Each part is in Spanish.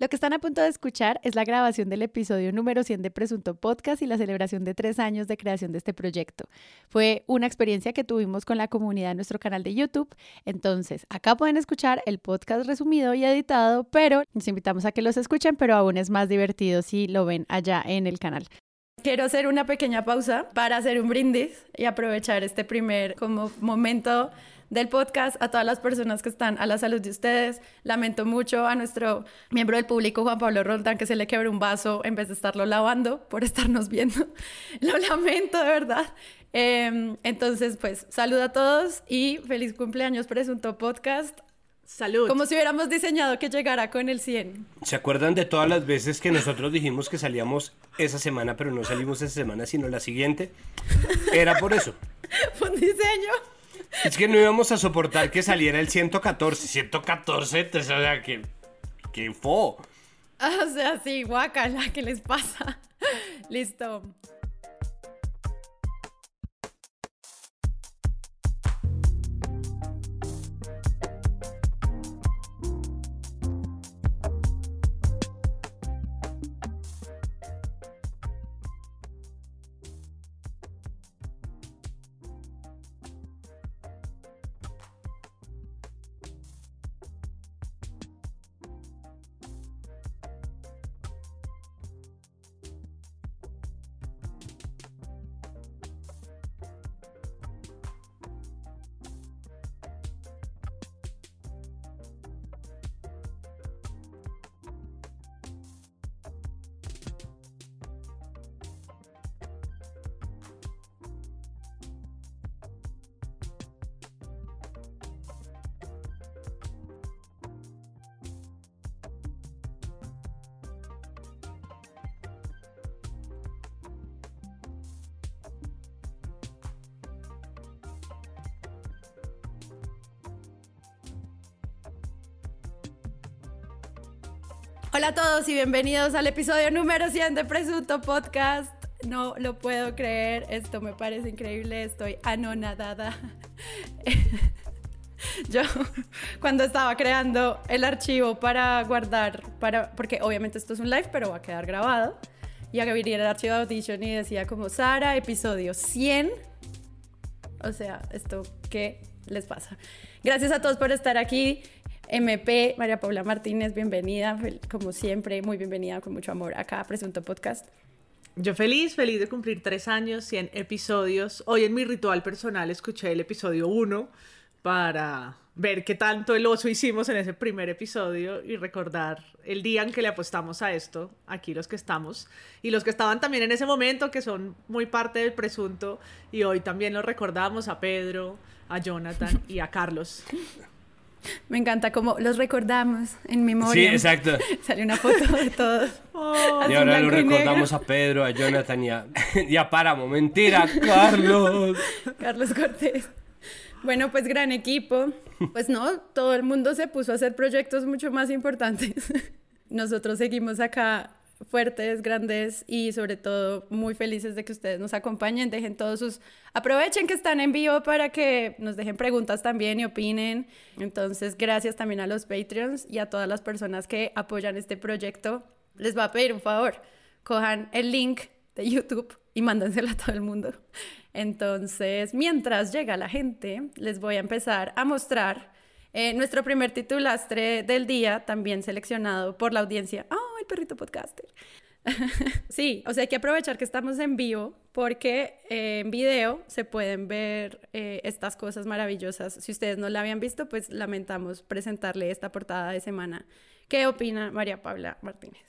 Lo que están a punto de escuchar es la grabación del episodio número 100 de Presunto Podcast y la celebración de tres años de creación de este proyecto. Fue una experiencia que tuvimos con la comunidad en nuestro canal de YouTube. Entonces, acá pueden escuchar el podcast resumido y editado, pero les invitamos a que los escuchen, pero aún es más divertido si lo ven allá en el canal. Quiero hacer una pequeña pausa para hacer un brindis y aprovechar este primer como momento del podcast, a todas las personas que están a la salud de ustedes. Lamento mucho a nuestro miembro del público, Juan Pablo Roldán, que se le quebró un vaso en vez de estarlo lavando por estarnos viendo. Lo lamento, de verdad. Em, entonces, pues, salud a todos y feliz cumpleaños, Presunto Podcast. Salud. Como si hubiéramos diseñado que llegara con el 100. ¿Se acuerdan de todas las veces que nosotros dijimos que salíamos esa semana, pero no salimos esa semana, sino la siguiente? Era por eso. Fue un diseño. Es que no íbamos a soportar que saliera el 114. 114, o sea, que. que fo. O sea, sí, guacala, ¿qué les pasa? Listo. Hola a todos y bienvenidos al episodio número 100 de Presunto Podcast. No lo puedo creer, esto me parece increíble, estoy anonadada. Yo cuando estaba creando el archivo para guardar, para, porque obviamente esto es un live, pero va a quedar grabado, y abrí el archivo de Audition y decía como Sara, episodio 100. O sea, esto, ¿qué les pasa? Gracias a todos por estar aquí. MP, María Paula Martínez, bienvenida, como siempre, muy bienvenida, con mucho amor acá a Presunto Podcast. Yo feliz, feliz de cumplir tres años, 100 episodios. Hoy en mi ritual personal escuché el episodio 1 para ver qué tanto el oso hicimos en ese primer episodio y recordar el día en que le apostamos a esto, aquí los que estamos, y los que estaban también en ese momento, que son muy parte del presunto, y hoy también los recordamos a Pedro, a Jonathan y a Carlos. Me encanta como los recordamos en memoria. Sí, exacto. Sale una foto de todos. y ahora lo recordamos a Pedro, a Jonathan y a, y a Páramo. Mentira, Carlos. Carlos Cortés. Bueno, pues gran equipo. Pues no, todo el mundo se puso a hacer proyectos mucho más importantes. Nosotros seguimos acá fuertes, grandes y sobre todo muy felices de que ustedes nos acompañen. Dejen todos sus... Aprovechen que están en vivo para que nos dejen preguntas también y opinen. Entonces, gracias también a los Patreons y a todas las personas que apoyan este proyecto. Les voy a pedir un favor. Cojan el link de YouTube y mándenselo a todo el mundo. Entonces, mientras llega la gente, les voy a empezar a mostrar eh, nuestro primer titulastre del día, también seleccionado por la audiencia. ¡Oh, perrito podcaster! sí, o sea, hay que aprovechar que estamos en vivo porque eh, en video se pueden ver eh, estas cosas maravillosas. Si ustedes no la habían visto, pues lamentamos presentarle esta portada de semana. ¿Qué opina María Paula Martínez?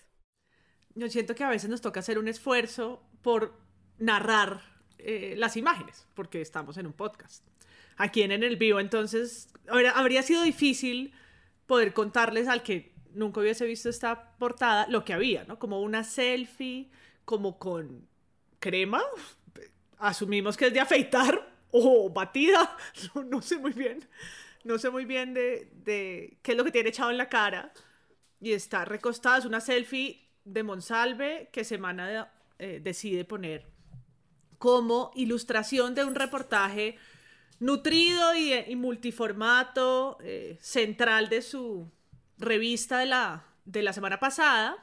Yo siento que a veces nos toca hacer un esfuerzo por narrar las imágenes, porque estamos en un podcast aquí en el vivo, entonces habría sido difícil poder contarles al que nunca hubiese visto esta portada lo que había, ¿no? Como una selfie, como con crema, asumimos que es de afeitar o batida, no, sé muy bien, no sé muy bien de, qué es lo que tiene echado en la cara. Y está recostada, es una selfie de Monsalve que Semana eh, decide poner como ilustración de un reportaje nutrido y, multiformato, eh, central de su revista de la, de la semana pasada.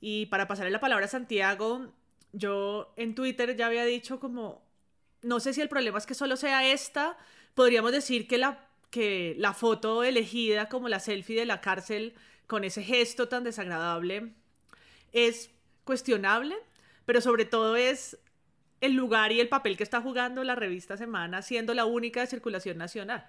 Y para pasarle la palabra a Santiago, yo en Twitter ya había dicho como, no sé si el problema es que solo sea esta, podríamos decir que la, que la foto elegida como la selfie de la cárcel con ese gesto tan desagradable es cuestionable, pero sobre todo es el lugar y el papel que está jugando la revista Semana, siendo la única de circulación nacional.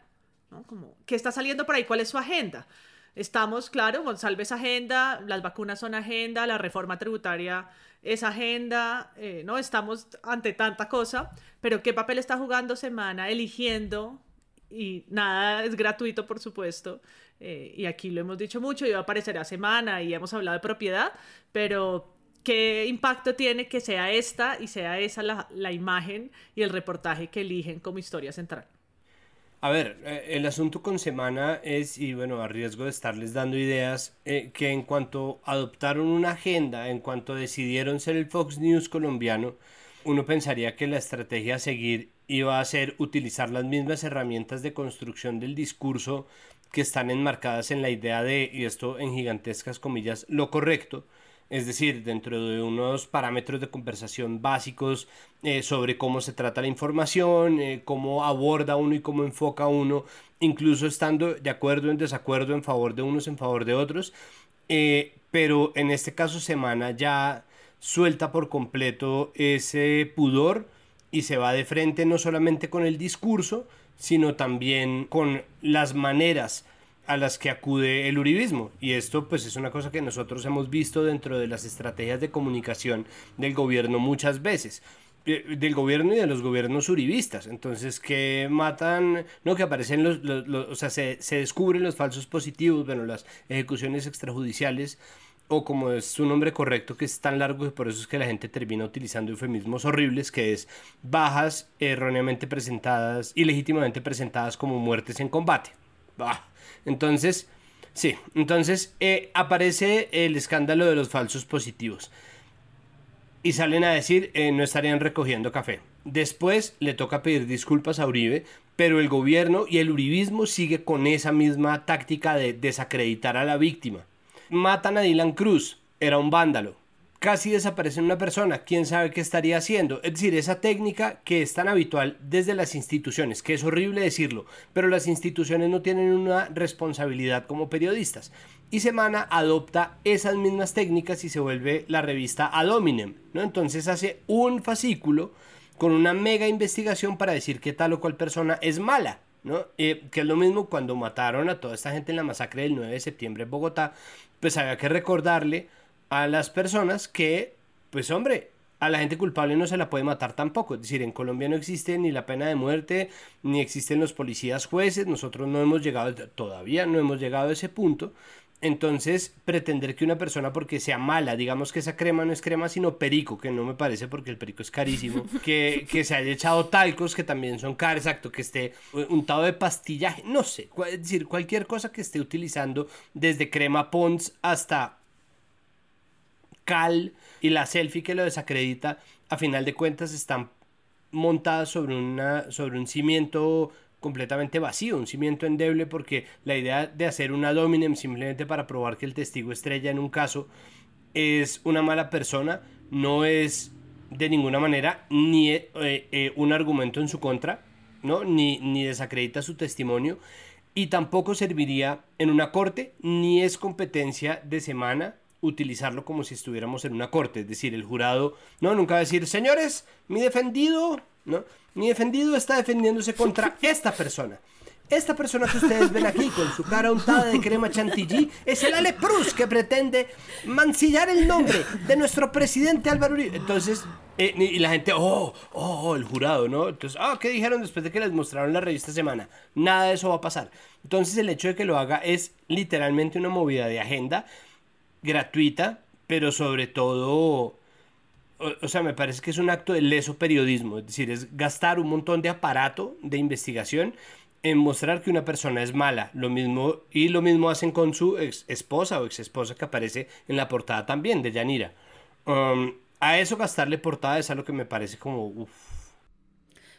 ¿no? Como, ¿Qué está saliendo por ahí? ¿Cuál es su agenda? Estamos, claro, González agenda, las vacunas son agenda, la reforma tributaria es agenda, eh, ¿no? Estamos ante tanta cosa, pero ¿qué papel está jugando Semana eligiendo? Y nada es gratuito, por supuesto, eh, y aquí lo hemos dicho mucho, y va a aparecer a Semana y hemos hablado de propiedad, pero ¿qué impacto tiene que sea esta y sea esa la, la imagen y el reportaje que eligen como historia central? A ver, eh, el asunto con Semana es, y bueno, a riesgo de estarles dando ideas, eh, que en cuanto adoptaron una agenda, en cuanto decidieron ser el Fox News colombiano, uno pensaría que la estrategia a seguir iba a ser utilizar las mismas herramientas de construcción del discurso que están enmarcadas en la idea de, y esto en gigantescas comillas, lo correcto, es decir, dentro de unos parámetros de conversación básicos eh, sobre cómo se trata la información, eh, cómo aborda uno y cómo enfoca uno, incluso estando de acuerdo en desacuerdo en favor de unos, en favor de otros. Eh, pero en este caso Semana ya suelta por completo ese pudor y se va de frente no solamente con el discurso, sino también con las maneras a las que acude el uribismo. Y esto pues es una cosa que nosotros hemos visto dentro de las estrategias de comunicación del gobierno muchas veces eh, del gobierno y de los gobiernos uribistas. Entonces, que matan, no, que aparecen los, o sea, se, se, descubren los falsos positivos, bueno, las ejecuciones extrajudiciales, o como es su nombre correcto, que es tan largo y por eso es que la gente termina utilizando eufemismos horribles, que es bajas erróneamente presentadas, ilegítimamente presentadas como muertes en combate. Bah. Entonces, sí, entonces eh, aparece el escándalo de los falsos positivos. Y salen a decir, eh, no estarían recogiendo café. Después le toca pedir disculpas a Uribe, pero el gobierno y el uribismo sigue con esa misma táctica de desacreditar a la víctima. Matan a Dylan Cruz, era un vándalo casi desaparece una persona, quién sabe qué estaría haciendo. Es decir, esa técnica que es tan habitual desde las instituciones, que es horrible decirlo, pero las instituciones no tienen una responsabilidad como periodistas. Y Semana adopta esas mismas técnicas y se vuelve la revista Ad ¿no? Entonces hace un fascículo con una mega investigación para decir que tal o cual persona es mala. ¿no? Eh, que es lo mismo cuando mataron a toda esta gente en la masacre del 9 de septiembre en Bogotá, pues había que recordarle a las personas que, pues hombre, a la gente culpable no se la puede matar tampoco. Es decir, en Colombia no existe ni la pena de muerte, ni existen los policías jueces, nosotros no hemos llegado, todavía no hemos llegado a ese punto. Entonces, pretender que una persona porque sea mala, digamos que esa crema no es crema sino perico, que no me parece porque el perico es carísimo, que, que se haya echado talcos que también son caros, exacto, que esté untado de pastillaje, no sé, es decir, cualquier cosa que esté utilizando desde crema Pons hasta cal y la selfie que lo desacredita, a final de cuentas están montadas sobre, una, sobre un cimiento completamente vacío, un cimiento endeble, porque la idea de hacer una dominem simplemente para probar que el testigo estrella en un caso es una mala persona, no es de ninguna manera ni eh, eh, un argumento en su contra, ¿no? Ni, ni desacredita su testimonio y tampoco serviría en una corte, ni es competencia de semana utilizarlo como si estuviéramos en una corte, es decir, el jurado, no, nunca va a decir, señores, mi defendido, ¿no? Mi defendido está defendiéndose contra esta persona. Esta persona que ustedes ven aquí con su cara untada de crema chantilly es el Ale Prus que pretende mancillar el nombre de nuestro presidente Álvaro Uribe. Entonces, eh, y la gente, oh, oh, el jurado, ¿no? Entonces, ah, ¿qué dijeron después de que les mostraron la revista Semana? Nada de eso va a pasar. Entonces, el hecho de que lo haga es literalmente una movida de agenda gratuita, pero sobre todo, o, sea, me parece que es un acto de leso periodismo, es decir, es gastar un montón de aparato de investigación en mostrar que una persona es mala, lo mismo y lo mismo hacen con su ex esposa o ex esposa que aparece en la portada también de Yanira. Um, a eso gastarle portada es algo que me parece como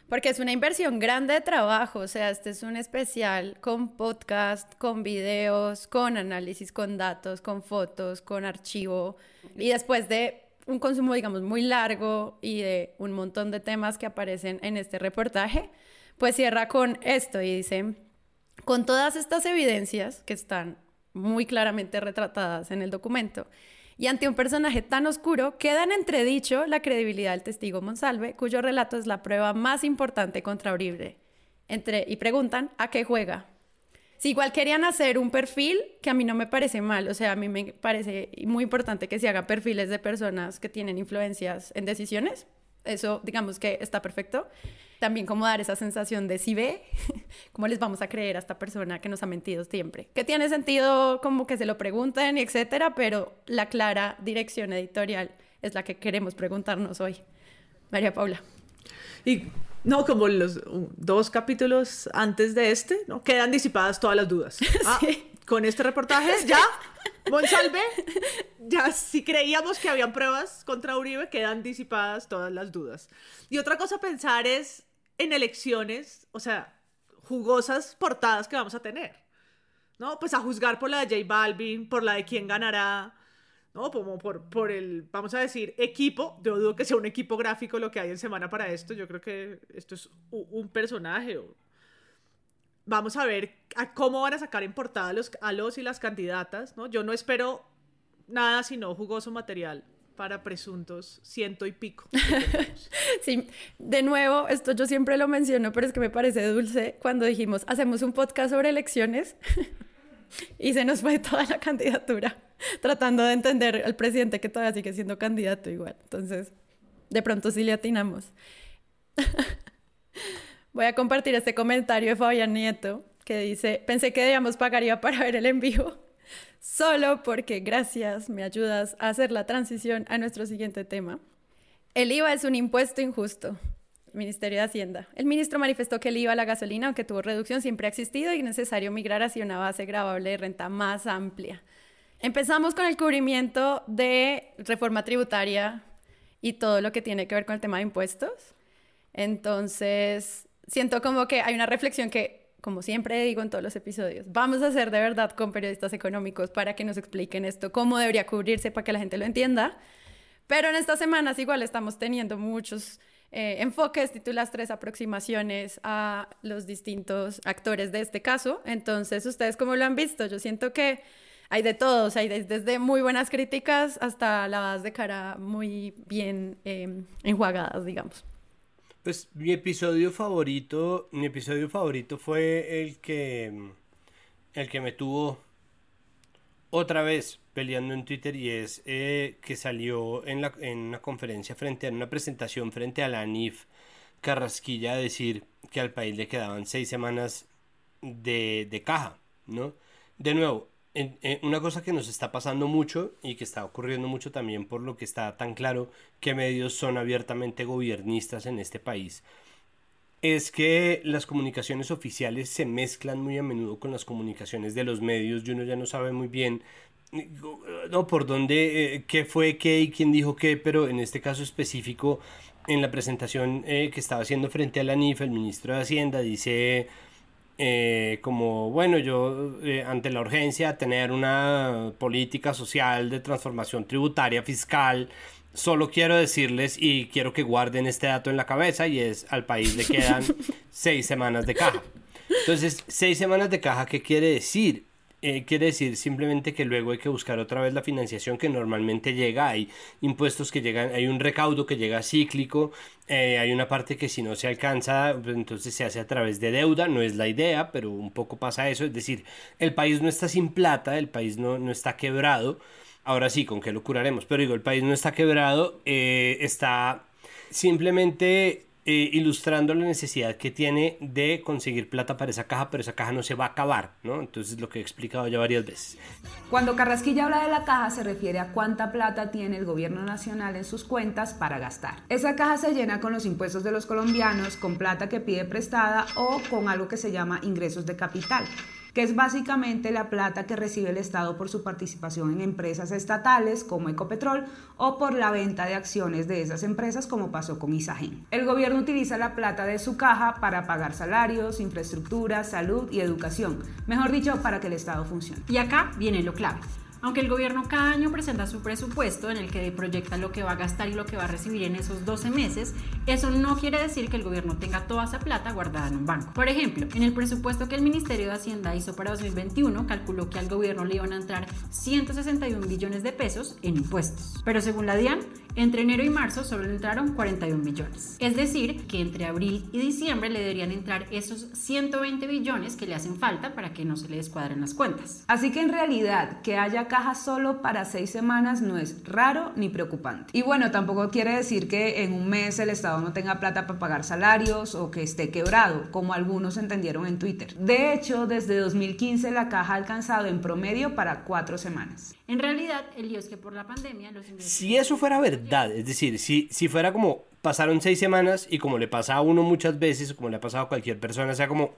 Porque es una inversión grande de trabajo, o sea, este es un especial con podcast, con videos, con análisis, con datos, con fotos, con archivo. Y después de un consumo, digamos, muy largo y de un montón de temas que aparecen en este reportaje, pues cierra con esto y dice, con todas estas evidencias que están muy claramente retratadas en el documento, y ante un personaje tan oscuro, queda en entredicho la credibilidad del testigo Monsalve, cuyo relato es la prueba más importante contra Uribe. Entre, y preguntan, ¿a qué juega? Si igual querían hacer un perfil, que a mí no me parece mal, o sea, a mí me parece muy importante que se hagan perfiles de personas que tienen influencias en decisiones, eso digamos que está perfecto. También como dar esa sensación de si ve, cómo les vamos a creer a esta persona que nos ha mentido siempre. Que tiene sentido como que se lo pregunten, etcétera, pero la clara dirección editorial es la que queremos preguntarnos hoy. María Paula. Y no, como los dos capítulos antes de este, ¿no? Quedan disipadas todas las dudas. Ah, con este reportaje ya, Monsalve, ya si creíamos que habían pruebas contra Uribe, quedan disipadas todas las dudas. Y otra cosa a pensar es en elecciones, o sea, jugosas portadas que vamos a tener. ¿No? Pues a juzgar por la de J Balvin, por la de quién ganará, ¿no? Como por, por el, vamos a decir, equipo. Yo dudo que sea un equipo gráfico lo que hay en semana para esto. Yo creo que esto es un personaje. Vamos a ver a cómo van a sacar en portada a los, a los y las candidatas, ¿no? Yo no espero nada sino jugoso material para presuntos ciento y pico. sí, de nuevo, esto yo siempre lo menciono, pero es que me parece dulce cuando dijimos, hacemos un podcast sobre elecciones y se nos fue toda la candidatura. tratando de entender al presidente que todavía sigue siendo candidato igual. Entonces, de pronto sí le atinamos. Voy a compartir este comentario de Fabián Nieto que dice, pensé que debíamos pagar IVA para ver el envío, solo porque gracias, me ayudas a hacer la transición a nuestro siguiente tema. El IVA es un impuesto injusto. Ministerio de Hacienda. El ministro manifestó que el IVA a la gasolina, aunque tuvo reducción, siempre ha existido y es necesario migrar hacia una base grabable de renta más amplia. Empezamos con el cubrimiento de reforma tributaria y todo lo que tiene que ver con el tema de impuestos. Entonces, siento como que hay una reflexión que, como siempre digo en todos los episodios, vamos a hacer de verdad con periodistas económicos para que nos expliquen esto, cómo debería cubrirse para que la gente lo entienda. Pero en estas semanas igual estamos teniendo muchos eh, enfoques, títulas tres aproximaciones a los distintos actores de este caso. Entonces, ¿ustedes cómo lo han visto? Yo siento que hay de todos, hay desde muy buenas críticas hasta lavadas de cara muy bien em, enjuagadas, digamos. Pues mi episodio favorito, mi episodio favorito fue el que, el que me tuvo otra vez peleando en Twitter y es eh, que salió en, la, en una conferencia frente a una presentación frente a la ANIF Carrasquilla a decir que al país le quedaban seis semanas de, de caja, ¿no? De nuevo, una cosa que nos está pasando mucho y que está ocurriendo mucho también por lo que está tan claro que medios son abiertamente gobiernistas en este país es que las comunicaciones oficiales se mezclan muy a menudo con las comunicaciones de los medios y uno ya no sabe muy bien no por dónde eh, qué fue qué y quién dijo qué pero en este caso específico en la presentación eh, que estaba haciendo frente a la NIF el ministro de Hacienda dice eh, como, bueno, yo eh, ante la urgencia de tener una política social de transformación tributaria fiscal, solo quiero decirles y quiero que guarden este dato en la cabeza y es al país le quedan seis semanas de caja. Entonces, seis semanas de caja, ¿qué quiere decir? Eh, quiere decir simplemente que luego hay que buscar otra vez la financiación que normalmente llega, hay impuestos que llegan, hay un recaudo que llega cíclico, eh, hay una parte que si no se alcanza, pues entonces se hace a través de deuda, no es la idea, pero un poco pasa eso, es decir, el país no está sin plata, el país no, no está quebrado, ahora sí, ¿con qué lo curaremos? Pero digo, el país no está quebrado, eh, está simplemente eh, ilustrando la necesidad que tiene de conseguir plata para esa caja, pero esa caja no se va a acabar, ¿no? Entonces lo que he explicado ya varias veces. Cuando Carrasquilla habla de la caja se refiere a cuánta plata tiene el gobierno nacional en sus cuentas para gastar. Esa caja se llena con los impuestos de los colombianos, con plata que pide prestada o con algo que se llama ingresos de capital que es básicamente la plata que recibe el Estado por su participación en empresas estatales como Ecopetrol o por la venta de acciones de esas empresas como pasó con Isagen. El gobierno utiliza la plata de su caja para pagar salarios, infraestructura, salud y educación, mejor dicho, para que el Estado funcione. Y acá viene lo clave. Aunque el gobierno cada año presenta su presupuesto en el que proyecta lo que va a gastar y lo que va a recibir en esos 12 meses, eso no quiere decir que el gobierno tenga toda esa plata guardada en un banco. Por ejemplo, en el presupuesto que el Ministerio de Hacienda hizo para 2021, calculó que al gobierno le iban a entrar 161 billones de pesos en impuestos. Pero según la DIAN, entre enero y marzo solo entraron 41 billones. Es decir, que entre abril y diciembre le deberían entrar esos 120 billones que le hacen falta para que no se le descuadren las cuentas. Así que en realidad que haya caja solo para seis semanas no es raro ni preocupante. Y bueno, tampoco quiere decir que en un mes el Estado no tenga plata para pagar salarios o que esté quebrado, como algunos entendieron en Twitter. De hecho, desde 2015 la caja ha alcanzado en promedio para cuatro semanas. En realidad, el lío es que por la pandemia los. Si eso fuera verdad, es decir, si, si fuera como pasaron seis semanas y como le pasa a uno muchas veces, como le ha pasado a cualquier persona, sea como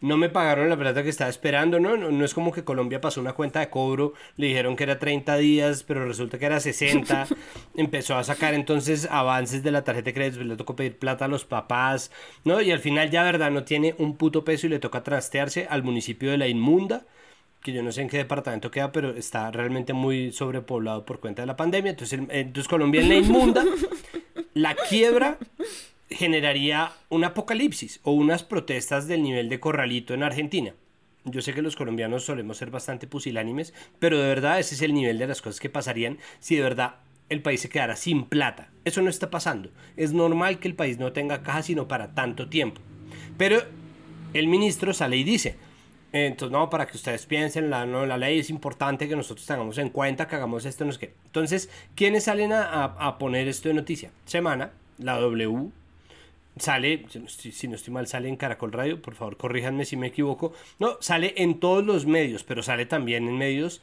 no me pagaron la plata que estaba esperando, ¿no? ¿no? es como que Colombia pasó una cuenta de cobro, le dijeron que era 30 días, pero resulta que era 60, empezó a sacar entonces avances de la tarjeta de crédito, le tocó pedir plata a los papás, ¿no? Y al final ya, ¿verdad? No tiene un puto peso y le toca trastearse al municipio de La Inmunda que yo no sé en qué departamento queda, pero está realmente muy sobrepoblado por cuenta de la pandemia. Entonces, entonces Colombia en la inmunda, la quiebra generaría un apocalipsis o unas protestas del nivel de corralito en Argentina. Yo sé que los colombianos solemos ser bastante pusilánimes, pero de verdad ese es el nivel de las cosas que pasarían si de verdad el país se quedara sin plata. Eso no está pasando. Es normal que el país no tenga caja sino para tanto tiempo. Pero el ministro sale y dice, entonces, no, para que ustedes piensen, la, la ley es importante que nosotros tengamos en cuenta, que hagamos esto, no es que. Entonces, ¿quiénes salen a, a, poner esto de noticia? Semana, la W, sale, si no, estoy, mal, sale en Caracol Radio, por favor, corríjanme si me equivoco. No, sale en todos los medios, pero sale también en medios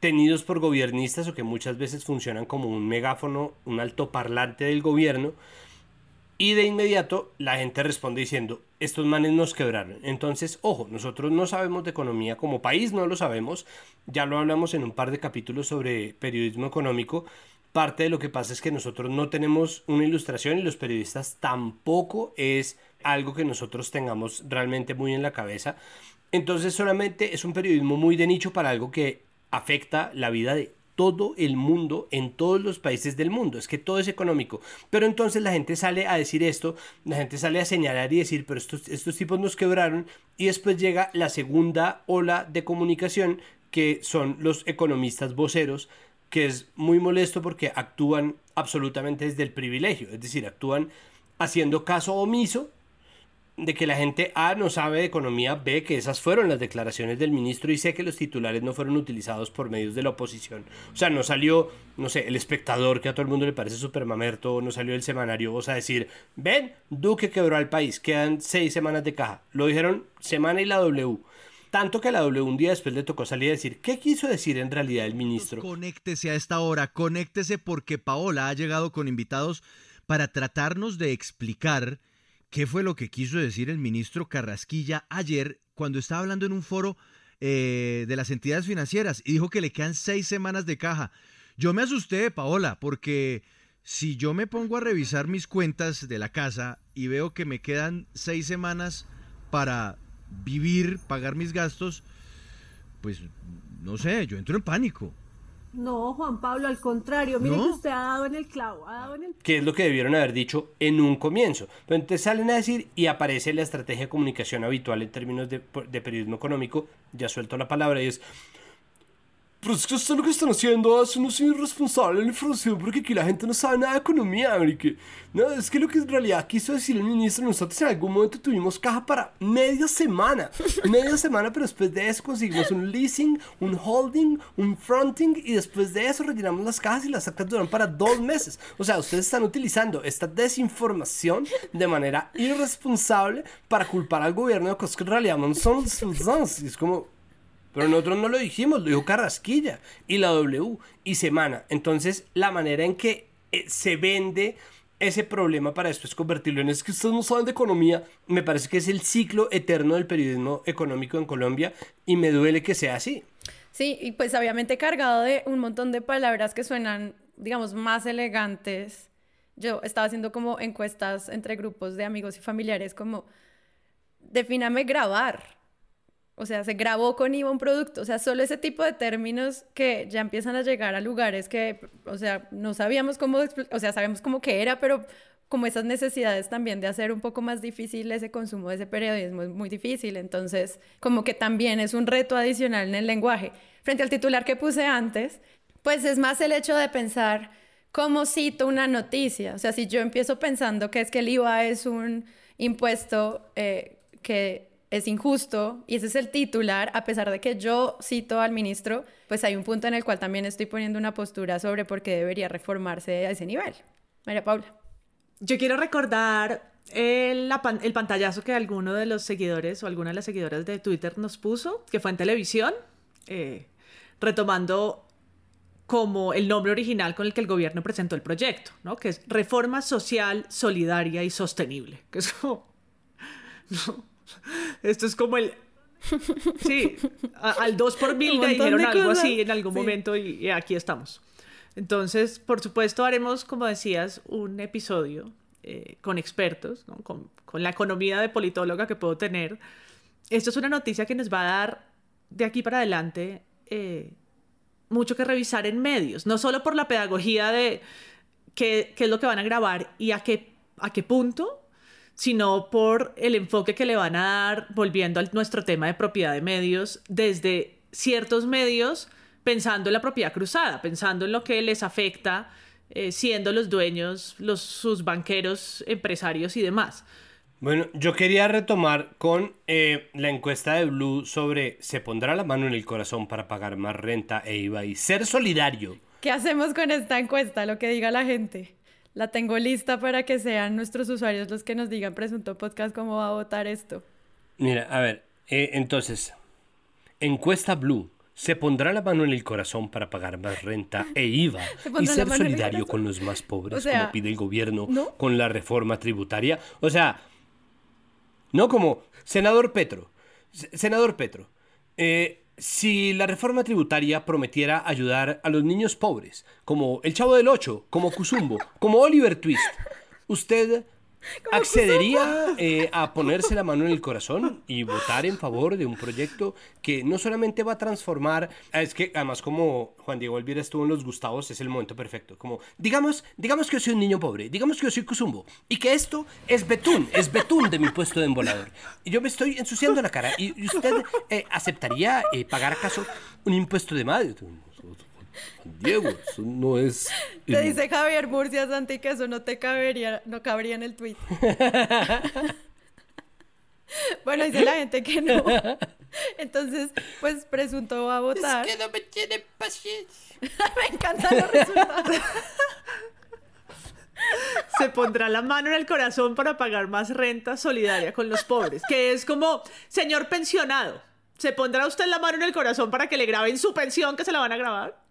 tenidos por gobiernistas o que muchas veces funcionan como un megáfono, un altoparlante del gobierno. Y de inmediato la gente responde diciendo, estos manes nos quebraron. Entonces, ojo, nosotros no sabemos de economía como país, no lo sabemos. Ya lo hablamos en un par de capítulos sobre periodismo económico. Parte de lo que pasa es que nosotros no tenemos una ilustración y los periodistas tampoco es algo que nosotros tengamos realmente muy en la cabeza. Entonces solamente es un periodismo muy de nicho para algo que afecta la vida de todo el mundo, en todos los países del mundo. Es que todo es económico. Pero entonces la gente sale a decir esto, la gente sale a señalar y decir, pero estos, estos tipos nos quebraron. Y después llega la segunda ola de comunicación, que son los economistas voceros, que es muy molesto porque actúan absolutamente desde el privilegio. Es decir, actúan haciendo caso omiso de que la gente A no sabe de economía, B que esas fueron las declaraciones del ministro y sé que los titulares no fueron utilizados por medios de la oposición. O sea, no salió, no sé, el espectador que a todo el mundo le parece súper mamerto, no salió el semanario, o sea, decir, ven, Duque quebró al país, quedan seis semanas de caja. Lo dijeron Semana y la W. Tanto que la W un día después le tocó salir a decir, ¿qué quiso decir en realidad el ministro? Conéctese a esta hora, conéctese porque Paola ha llegado con invitados para tratarnos de explicar ¿Qué fue lo que quiso decir el ministro Carrasquilla ayer cuando estaba hablando en un foro eh, de las entidades financieras y dijo que le quedan seis semanas de caja? Yo me asusté, Paola, porque si yo me pongo a revisar mis cuentas de la casa y veo que me quedan seis semanas para vivir, pagar mis gastos, pues no sé, yo entro en pánico. No, Juan Pablo, al contrario, mire que usted ha dado en el clavo, ha dado en el... Que es lo que debieron haber dicho en un comienzo. Pero entonces salen a decir y aparece la estrategia de comunicación habitual en términos de, de periodismo económico, ya suelto la palabra, y es pero es que esto lo que están haciendo es no soy irresponsable la información porque aquí la gente no sabe nada de economía, América. No, es que lo que en realidad quiso decir el ministro, nosotros en algún momento tuvimos caja para media semana. Media semana, pero después de eso conseguimos un leasing, un holding, un fronting y después de eso retiramos las cajas y las actas duran para dos meses. O sea, ustedes están utilizando esta desinformación de manera irresponsable para culpar al gobierno de cosas que en realidad no son. Es como pero nosotros no lo dijimos, lo dijo Carrasquilla y la W y Semana. Entonces, la manera en que eh, se vende ese problema para después convertirlo en es que ustedes no saben de economía. Me parece que es el ciclo eterno del periodismo económico en Colombia y me duele que sea así. Sí, y pues obviamente cargado de un montón de palabras que suenan, digamos, más elegantes. Yo estaba haciendo como encuestas entre grupos de amigos y familiares como, defíname grabar. O sea, se grabó con IVA un producto. O sea, solo ese tipo de términos que ya empiezan a llegar a lugares que, o sea, no sabíamos cómo, o sea, sabemos cómo que era, pero como esas necesidades también de hacer un poco más difícil ese consumo de ese periodismo es muy difícil. Entonces, como que también es un reto adicional en el lenguaje. Frente al titular que puse antes, pues es más el hecho de pensar cómo cito una noticia. O sea, si yo empiezo pensando que es que el IVA es un impuesto eh, que es injusto y ese es el titular, a pesar de que yo cito al ministro, pues hay un punto en el cual también estoy poniendo una postura sobre por qué debería reformarse a ese nivel. María Paula. Yo quiero recordar el, el pantallazo que alguno de los seguidores o alguna de las seguidoras de Twitter nos puso, que fue en televisión, eh, retomando como el nombre original con el que el gobierno presentó el proyecto, ¿no? que es Reforma Social, Solidaria y Sostenible, que es como... Esto es como el... Sí, al 2 por mil le dijeron algo así en algún momento y, aquí estamos. Entonces, por supuesto, haremos, como decías, un episodio eh, con expertos, con, con, la economía de politóloga que puedo tener. Esto es una noticia que nos va a dar de aquí para adelante eh, mucho que revisar en medios, no solo por la pedagogía de qué, qué es lo que van a grabar y a qué, a qué punto, sino por el enfoque que le van a dar, volviendo a nuestro tema de propiedad de medios, desde ciertos medios, pensando en la propiedad cruzada, pensando en lo que les afecta, eh, siendo los dueños, los, sus banqueros, empresarios y demás. Bueno, yo quería retomar con eh, la encuesta de Blue sobre ¿se pondrá la mano en el corazón para pagar más renta e IVA y ser solidario? ¿Qué hacemos con esta encuesta? Lo que diga la gente. La tengo lista para que sean nuestros usuarios los que nos digan Presunto Podcast cómo va a votar esto. Mira, a ver, eh, entonces, encuesta Blue. ¿Se pondrá la mano en el corazón para pagar más renta e IVA y ser solidario con los más pobres, como pide el gobierno con la reforma tributaria? O sea, no como senador Petro. Senador Petro, eh, si la reforma tributaria prometiera ayudar a los niños pobres, como el Chavo del Ocho, como Kuzumbo, como Oliver Twist, ¿usted accedería eh, a ponerse la mano en el corazón y votar en favor de un proyecto que no solamente va a transformar, ah, es que además como Juan Diego Elvira estuvo en Los Gustavos, es el momento perfecto, como digamos, digamos que yo soy un niño pobre, digamos que yo soy Kuzumbo, y que esto es betún, es betún de mi puesto de embolador, y yo me estoy ensuciando la cara, y usted eh, aceptaría eh, pagar acaso un impuesto de madre. Diego, eso no es. Te dice Javier Murcia Santi que eso no te cabería, no cabría en el tweet. bueno, dice la gente que no. Entonces, pues presunto va a votar. Es que no me tiene paciencia. me encantan los resultados. Se pondrá la mano en el corazón para pagar más renta solidaria con los pobres. Que es como, señor pensionado, ¿se pondrá usted la mano en el corazón para que le graben su pensión que se la van a grabar?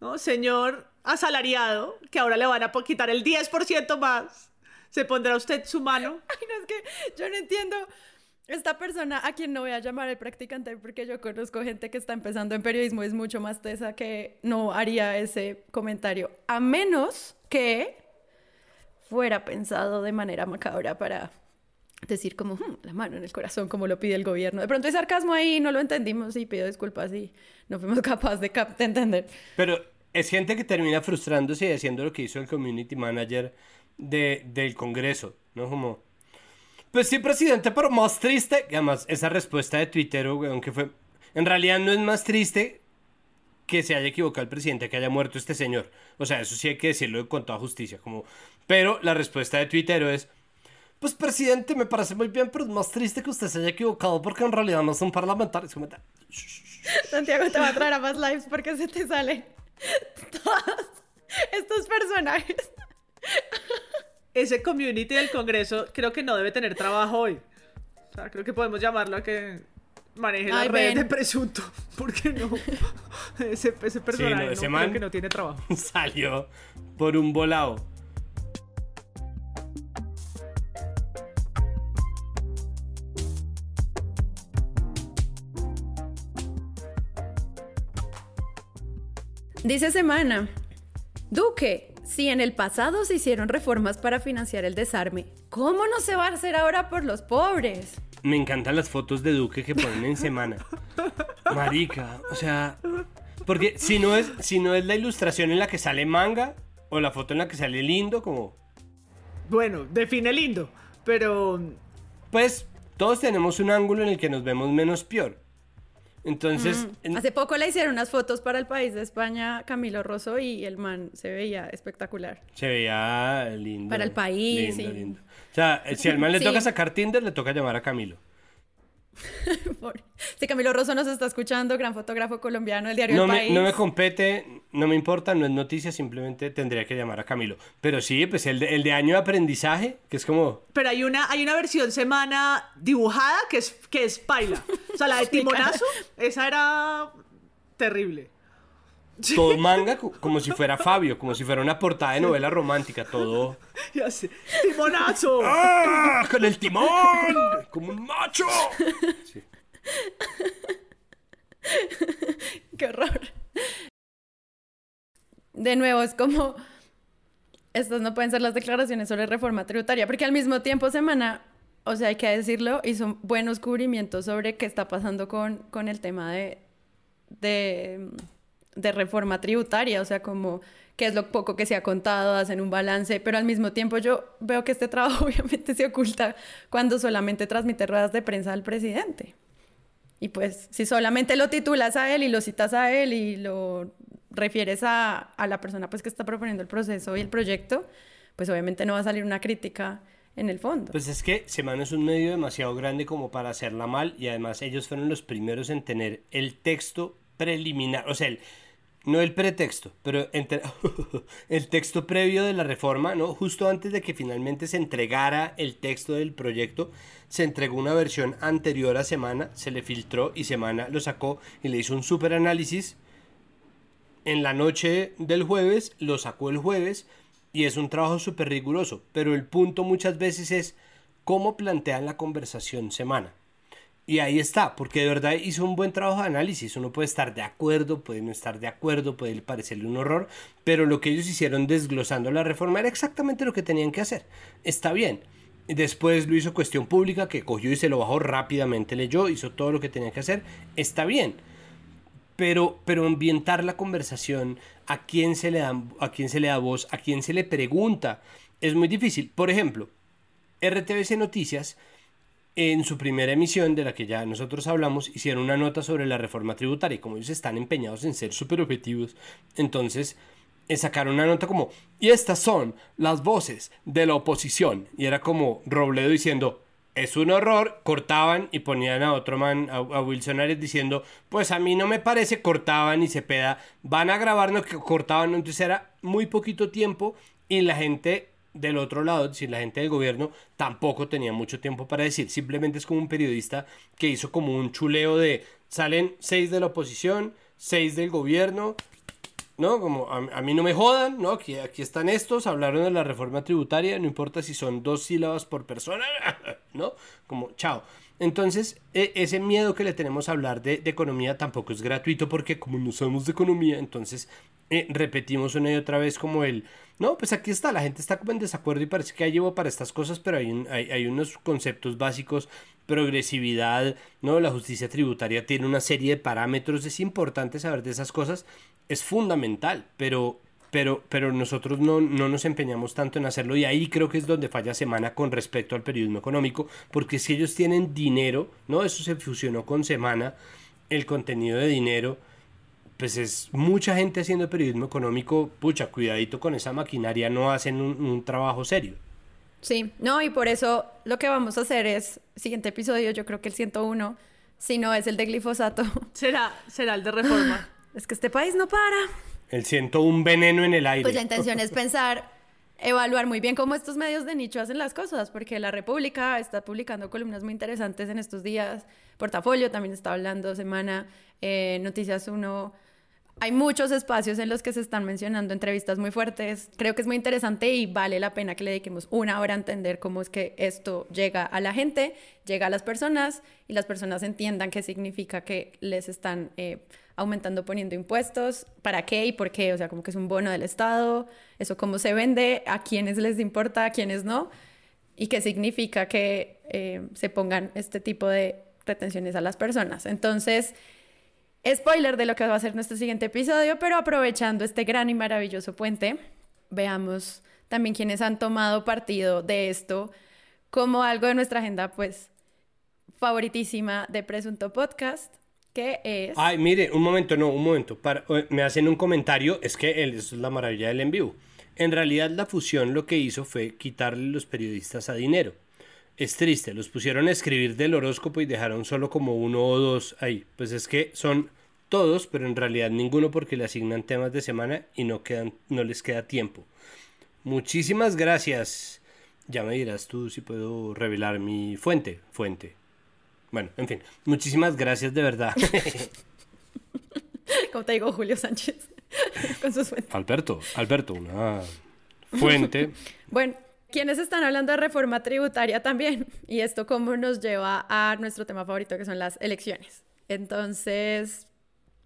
¿No? Señor asalariado, que ahora le van a quitar el 10% más. ¿Se pondrá usted su mano? Ay, no, es que yo no entiendo. Esta persona, a quien no voy a llamar el practicante, porque yo conozco gente que está empezando en periodismo, es mucho más tesa que no haría ese comentario. A menos que fuera pensado de manera macabra para decir como hmm, la mano en el corazón, como lo pide el gobierno. De pronto hay sarcasmo ahí, no lo entendimos y pido disculpas y no fuimos capaces de, de entender. Pero es gente que termina frustrándose y haciendo lo que hizo el community manager de, del Congreso, ¿no? Como, pues sí, presidente, pero más triste. Y además, esa respuesta de Twitter, aunque fue, en realidad no es más triste que se haya equivocado el presidente, que haya muerto este señor. O sea, eso sí hay que decirlo con toda justicia. Como, pero la respuesta de Twitter es, pues presidente, me parece muy bien, pero es más triste que usted se haya equivocado porque en realidad no son parlamentarios. Santiago te va a traer a más lives porque se te salen todos estos personajes. Ese community del Congreso creo que no debe tener trabajo hoy. O sea, creo que podemos llamarlo a que maneje la red de presunto. Porque no. Ese, ese personaje no, ese no, que no tiene trabajo. Salió por un volado. Dice Semana, Duque, si en el pasado se hicieron reformas para financiar el desarme, ¿cómo no se va a hacer ahora por los pobres? Me encantan las fotos de Duque que ponen en semana. Marica, o sea, porque si no es si no es la ilustración en la que sale manga o la foto en la que sale lindo como Bueno, define lindo, pero pues todos tenemos un ángulo en el que nos vemos menos peor. Entonces, en- Hace poco le hicieron unas fotos para el país de España, Camilo Rosso, y el man se veía espectacular. se veía lindo. Para el país, Lindo, sí. lindo. O sea, si al man le toca sacar Tinder, le toca llamar a Camilo. Sí, Camilo Rosso nos está escuchando, gran fotógrafo colombiano del diario No El me, País. no me compete, no me importa, no es noticia, simplemente tendría que llamar a Camilo. Pero sí, pues el de, el de año de aprendizaje, que es como, pero hay una hay una versión semana dibujada que es que es paila. O sea, la de Timonazo, esa era terrible. Todo manga, co- como si fuera Fabio, como si fuera una portada de novela romántica, todo... Ya sé. Timonazo. ¡Ah! ¡Con el timón! ¡Como un macho! Sí. Qué horror. De nuevo, es como. Estas no pueden ser las declaraciones sobre reforma tributaria, porque al mismo tiempo, Semana, o sea, hay que decirlo, hizo buenos cubrimientos sobre qué está pasando con, con el tema de, de, de reforma tributaria, o sea, como qué es lo poco que se ha contado, hacen un balance, pero al mismo tiempo yo veo que este trabajo obviamente se oculta cuando solamente transmite ruedas de prensa al presidente. Y pues, si solamente lo titulas a él y lo citas a él y lo refieres a, a la persona pues, que está proponiendo el proceso y el proyecto, pues obviamente no va a salir una crítica en el fondo. Pues es que Semana es un medio demasiado grande como para hacerla mal y además ellos fueron los primeros en tener el texto preliminar, o sea, el- no el pretexto, pero el texto previo de la reforma, ¿no? Justo antes de que finalmente se entregara el texto del proyecto, se entregó una versión anterior a Semana, se le filtró y Semana lo sacó y le hizo un super análisis en la noche del jueves, lo sacó el jueves y es un trabajo súper riguroso, pero el punto muchas veces es cómo plantean la conversación semana. Y ahí está, porque de verdad hizo un buen trabajo de análisis. Uno puede estar de acuerdo, puede no estar de acuerdo, puede parecerle un horror, pero lo que ellos hicieron desglosando la reforma era exactamente lo que tenían que hacer. Está bien. Después lo hizo Cuestión Pública, que cogió y se lo bajó rápidamente, leyó, hizo todo lo que tenía que hacer. Está bien pero, pero ambientar la conversación, a quién, se le da, a quién se le da voz, a quién se le pregunta, es muy difícil. Por ejemplo, RTBC Noticias, en su primera emisión, de la que ya nosotros hablamos, hicieron una nota sobre la reforma tributaria como ellos están empeñados en ser súper objetivos, entonces eh, sacaron una nota como, y estas son las voces de la oposición. Y era como Robledo diciendo, es un horror, cortaban y ponían a otro man, a, a Wilson Ares diciendo, pues a mí no me parece, cortaban y se peda, van a grabar, no, que cortaban, entonces era muy poquito tiempo y la gente del otro lado, si la gente del gobierno tampoco tenía mucho tiempo para decir, simplemente es como un periodista que hizo como un chuleo de, salen seis de la oposición, seis del gobierno, ¿no? Como a, a mí no me jodan, ¿no? Aquí, aquí están estos, hablaron de la reforma tributaria, no importa si son dos sílabas por persona, ¿no? Como, chao. Entonces, e- ese miedo que le tenemos a hablar de, de economía tampoco es gratuito porque como no sabemos de economía, entonces eh, repetimos una y otra vez como el, no, pues aquí está, la gente está como en desacuerdo y parece que hay llevo para estas cosas, pero hay, un- hay, hay unos conceptos básicos, progresividad, ¿no? La justicia tributaria tiene una serie de parámetros, es importante saber de esas cosas, es fundamental, pero, pero, pero nosotros no, no nos empeñamos tanto en hacerlo y ahí creo que es donde falla Semana con respecto al periodismo económico, porque si ellos tienen dinero, ¿no? Eso se fusionó con Semana, el contenido de dinero, pues es mucha gente haciendo periodismo económico, pucha, cuidadito con esa maquinaria, no hacen un, un trabajo serio. Sí, no, y por eso lo que vamos a hacer es, siguiente episodio, yo creo que el 101, si no es el de glifosato, Será, será el de reforma. es que este país no para. El siento un veneno en el aire. Pues la intención es pensar, evaluar muy bien cómo estos medios de nicho hacen las cosas, porque La República está publicando columnas muy interesantes en estos días, Portafolio también está hablando, Semana, eh, Noticias 1 Hay muchos espacios en los que se están mencionando entrevistas muy fuertes. Creo que es muy interesante y vale la pena que le dediquemos una hora a entender cómo es que esto llega a la gente, llega a las personas y las personas entiendan qué significa que les están eh, aumentando, poniendo impuestos, para qué y por qué. O sea, como que es un bono del Estado, eso cómo se vende, a quiénes les importa, a quiénes no y qué significa que eh, se pongan este tipo de retenciones a las personas. Entonces, spoiler de lo que va a ser nuestro siguiente episodio, pero aprovechando este gran y maravilloso puente, veamos también quienes han tomado partido de esto como algo de nuestra agenda, pues, favoritísima de Presunto Podcast, que es... Ay, mire, un momento, no, un momento. Para, eh, me hacen un comentario, es que es la maravilla del en vivo. En realidad la fusión lo que hizo fue quitarle los periodistas a dinero. Es triste, los pusieron a escribir del horóscopo y dejaron solo como uno o dos ahí. Pues es que son todos, pero en realidad ninguno porque le asignan temas de semana y no, quedan, no les queda tiempo. Muchísimas gracias. Ya me dirás tú si puedo revelar mi fuente. Fuente. Bueno, en fin, muchísimas gracias de verdad. Como te digo, Julio Sánchez, con sus fuentes. Alberto, Alberto, una fuente. bueno, quienes están hablando de reforma tributaria también, y esto cómo nos lleva a nuestro tema favorito, que son las elecciones. Entonces,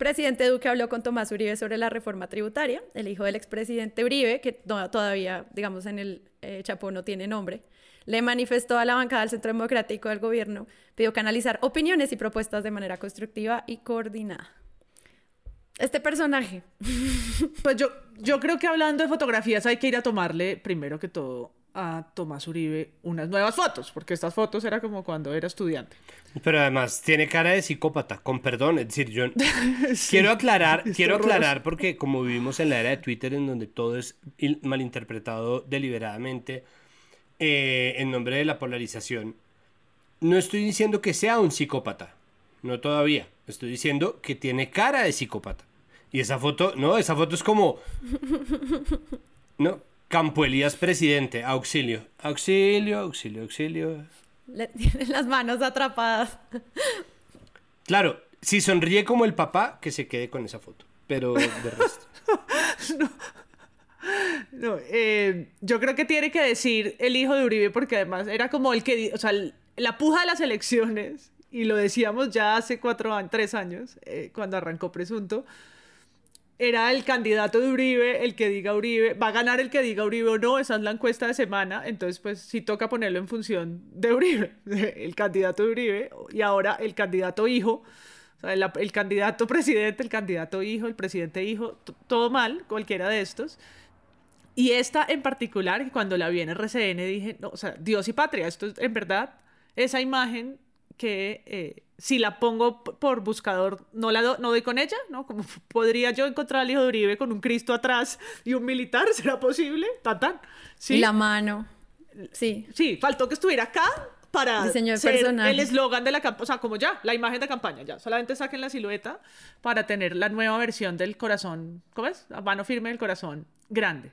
presidente Duque habló con Tomás Uribe sobre la reforma tributaria, el hijo del expresidente Uribe, que todavía, digamos, en el eh, Chapo no tiene nombre, le manifestó a la bancada del Centro Democrático del Gobierno, pidió canalizar opiniones y propuestas de manera constructiva y coordinada. Este personaje. Pues yo, yo creo que hablando de fotografías hay que ir a tomarle, primero que todo, a Tomás Uribe unas nuevas fotos, porque estas fotos era como cuando era estudiante. Pero además tiene cara de psicópata, con perdón, es decir, yo quiero aclarar, quiero aclarar porque como vivimos en la era de Twitter en donde todo es malinterpretado deliberadamente eh, en nombre de la polarización, no estoy diciendo que sea un psicópata, no todavía, estoy diciendo que tiene cara de psicópata. Y esa foto, no, esa foto es como no, Campo Elías presidente, auxilio, auxilio, auxilio, auxilio. Le tiene las manos atrapadas. Claro, si sonríe como el papá, que se quede con esa foto. Pero de resto. no, eh, yo creo que tiene que decir el hijo de Uribe, porque además era como el que, o sea, la puja de las elecciones, y lo decíamos ya hace cuatro años, tres años, eh, cuando arrancó Presunto, era el candidato de Uribe, el que diga Uribe, va a ganar el que diga Uribe o no, esa es la encuesta de semana, entonces pues sí toca ponerlo en función de Uribe, el candidato de Uribe, y ahora el candidato hijo, o sea, el, candidato presidente, el candidato hijo, el presidente hijo, todo mal, cualquiera de estos. Y esta en particular, cuando la vi en RCN dije, no, o sea, Dios y patria, esto es en verdad, esa imagen que eh, si la pongo por buscador no la no doy con ella, ¿no? Como podría yo encontrar al hijo de Uribe con un Cristo atrás y un militar, ¿será posible? Tan tan. ¿Sí? Y la mano. Sí. Sí, faltó que estuviera acá para Diseño ser personaje. el eslogan de la campaña, o sea, como ya, la imagen de campaña, ya, solamente saquen la silueta para tener la nueva versión del corazón, ¿cómo es? A mano firme del corazón grande.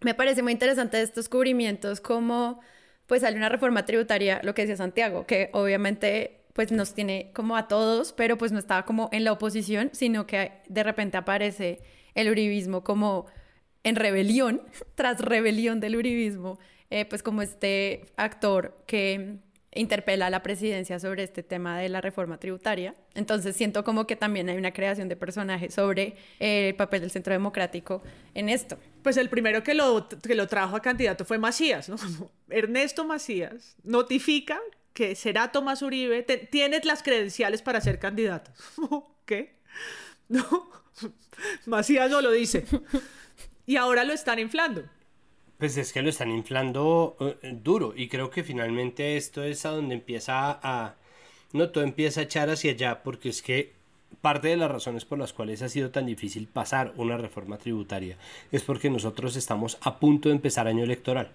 Me parece muy interesante estos cubrimientos como pues sale una reforma tributaria, lo que decía Santiago, que obviamente pues nos tiene como a todos, pero pues no estaba como en la oposición, sino que de repente aparece el uribismo como en rebelión, tras rebelión del uribismo, eh, pues como este actor que interpela a la presidencia sobre este tema de la reforma tributaria. Entonces siento como que también hay una creación de personajes sobre el papel del centro democrático en esto. Pues el primero que lo, que lo trajo a candidato fue Macías. Ernesto Macías notifica que será Tomás Uribe, tienes las credenciales para ser candidato. ¿Qué? No, Macías no lo dice. Y ahora lo están inflando. Pues es que lo están inflando eh, duro y creo que finalmente esto es a donde empieza a... No, todo empieza a echar hacia allá porque es que parte de las razones por las cuales ha sido tan difícil pasar una reforma tributaria es porque nosotros estamos a punto de empezar año electoral.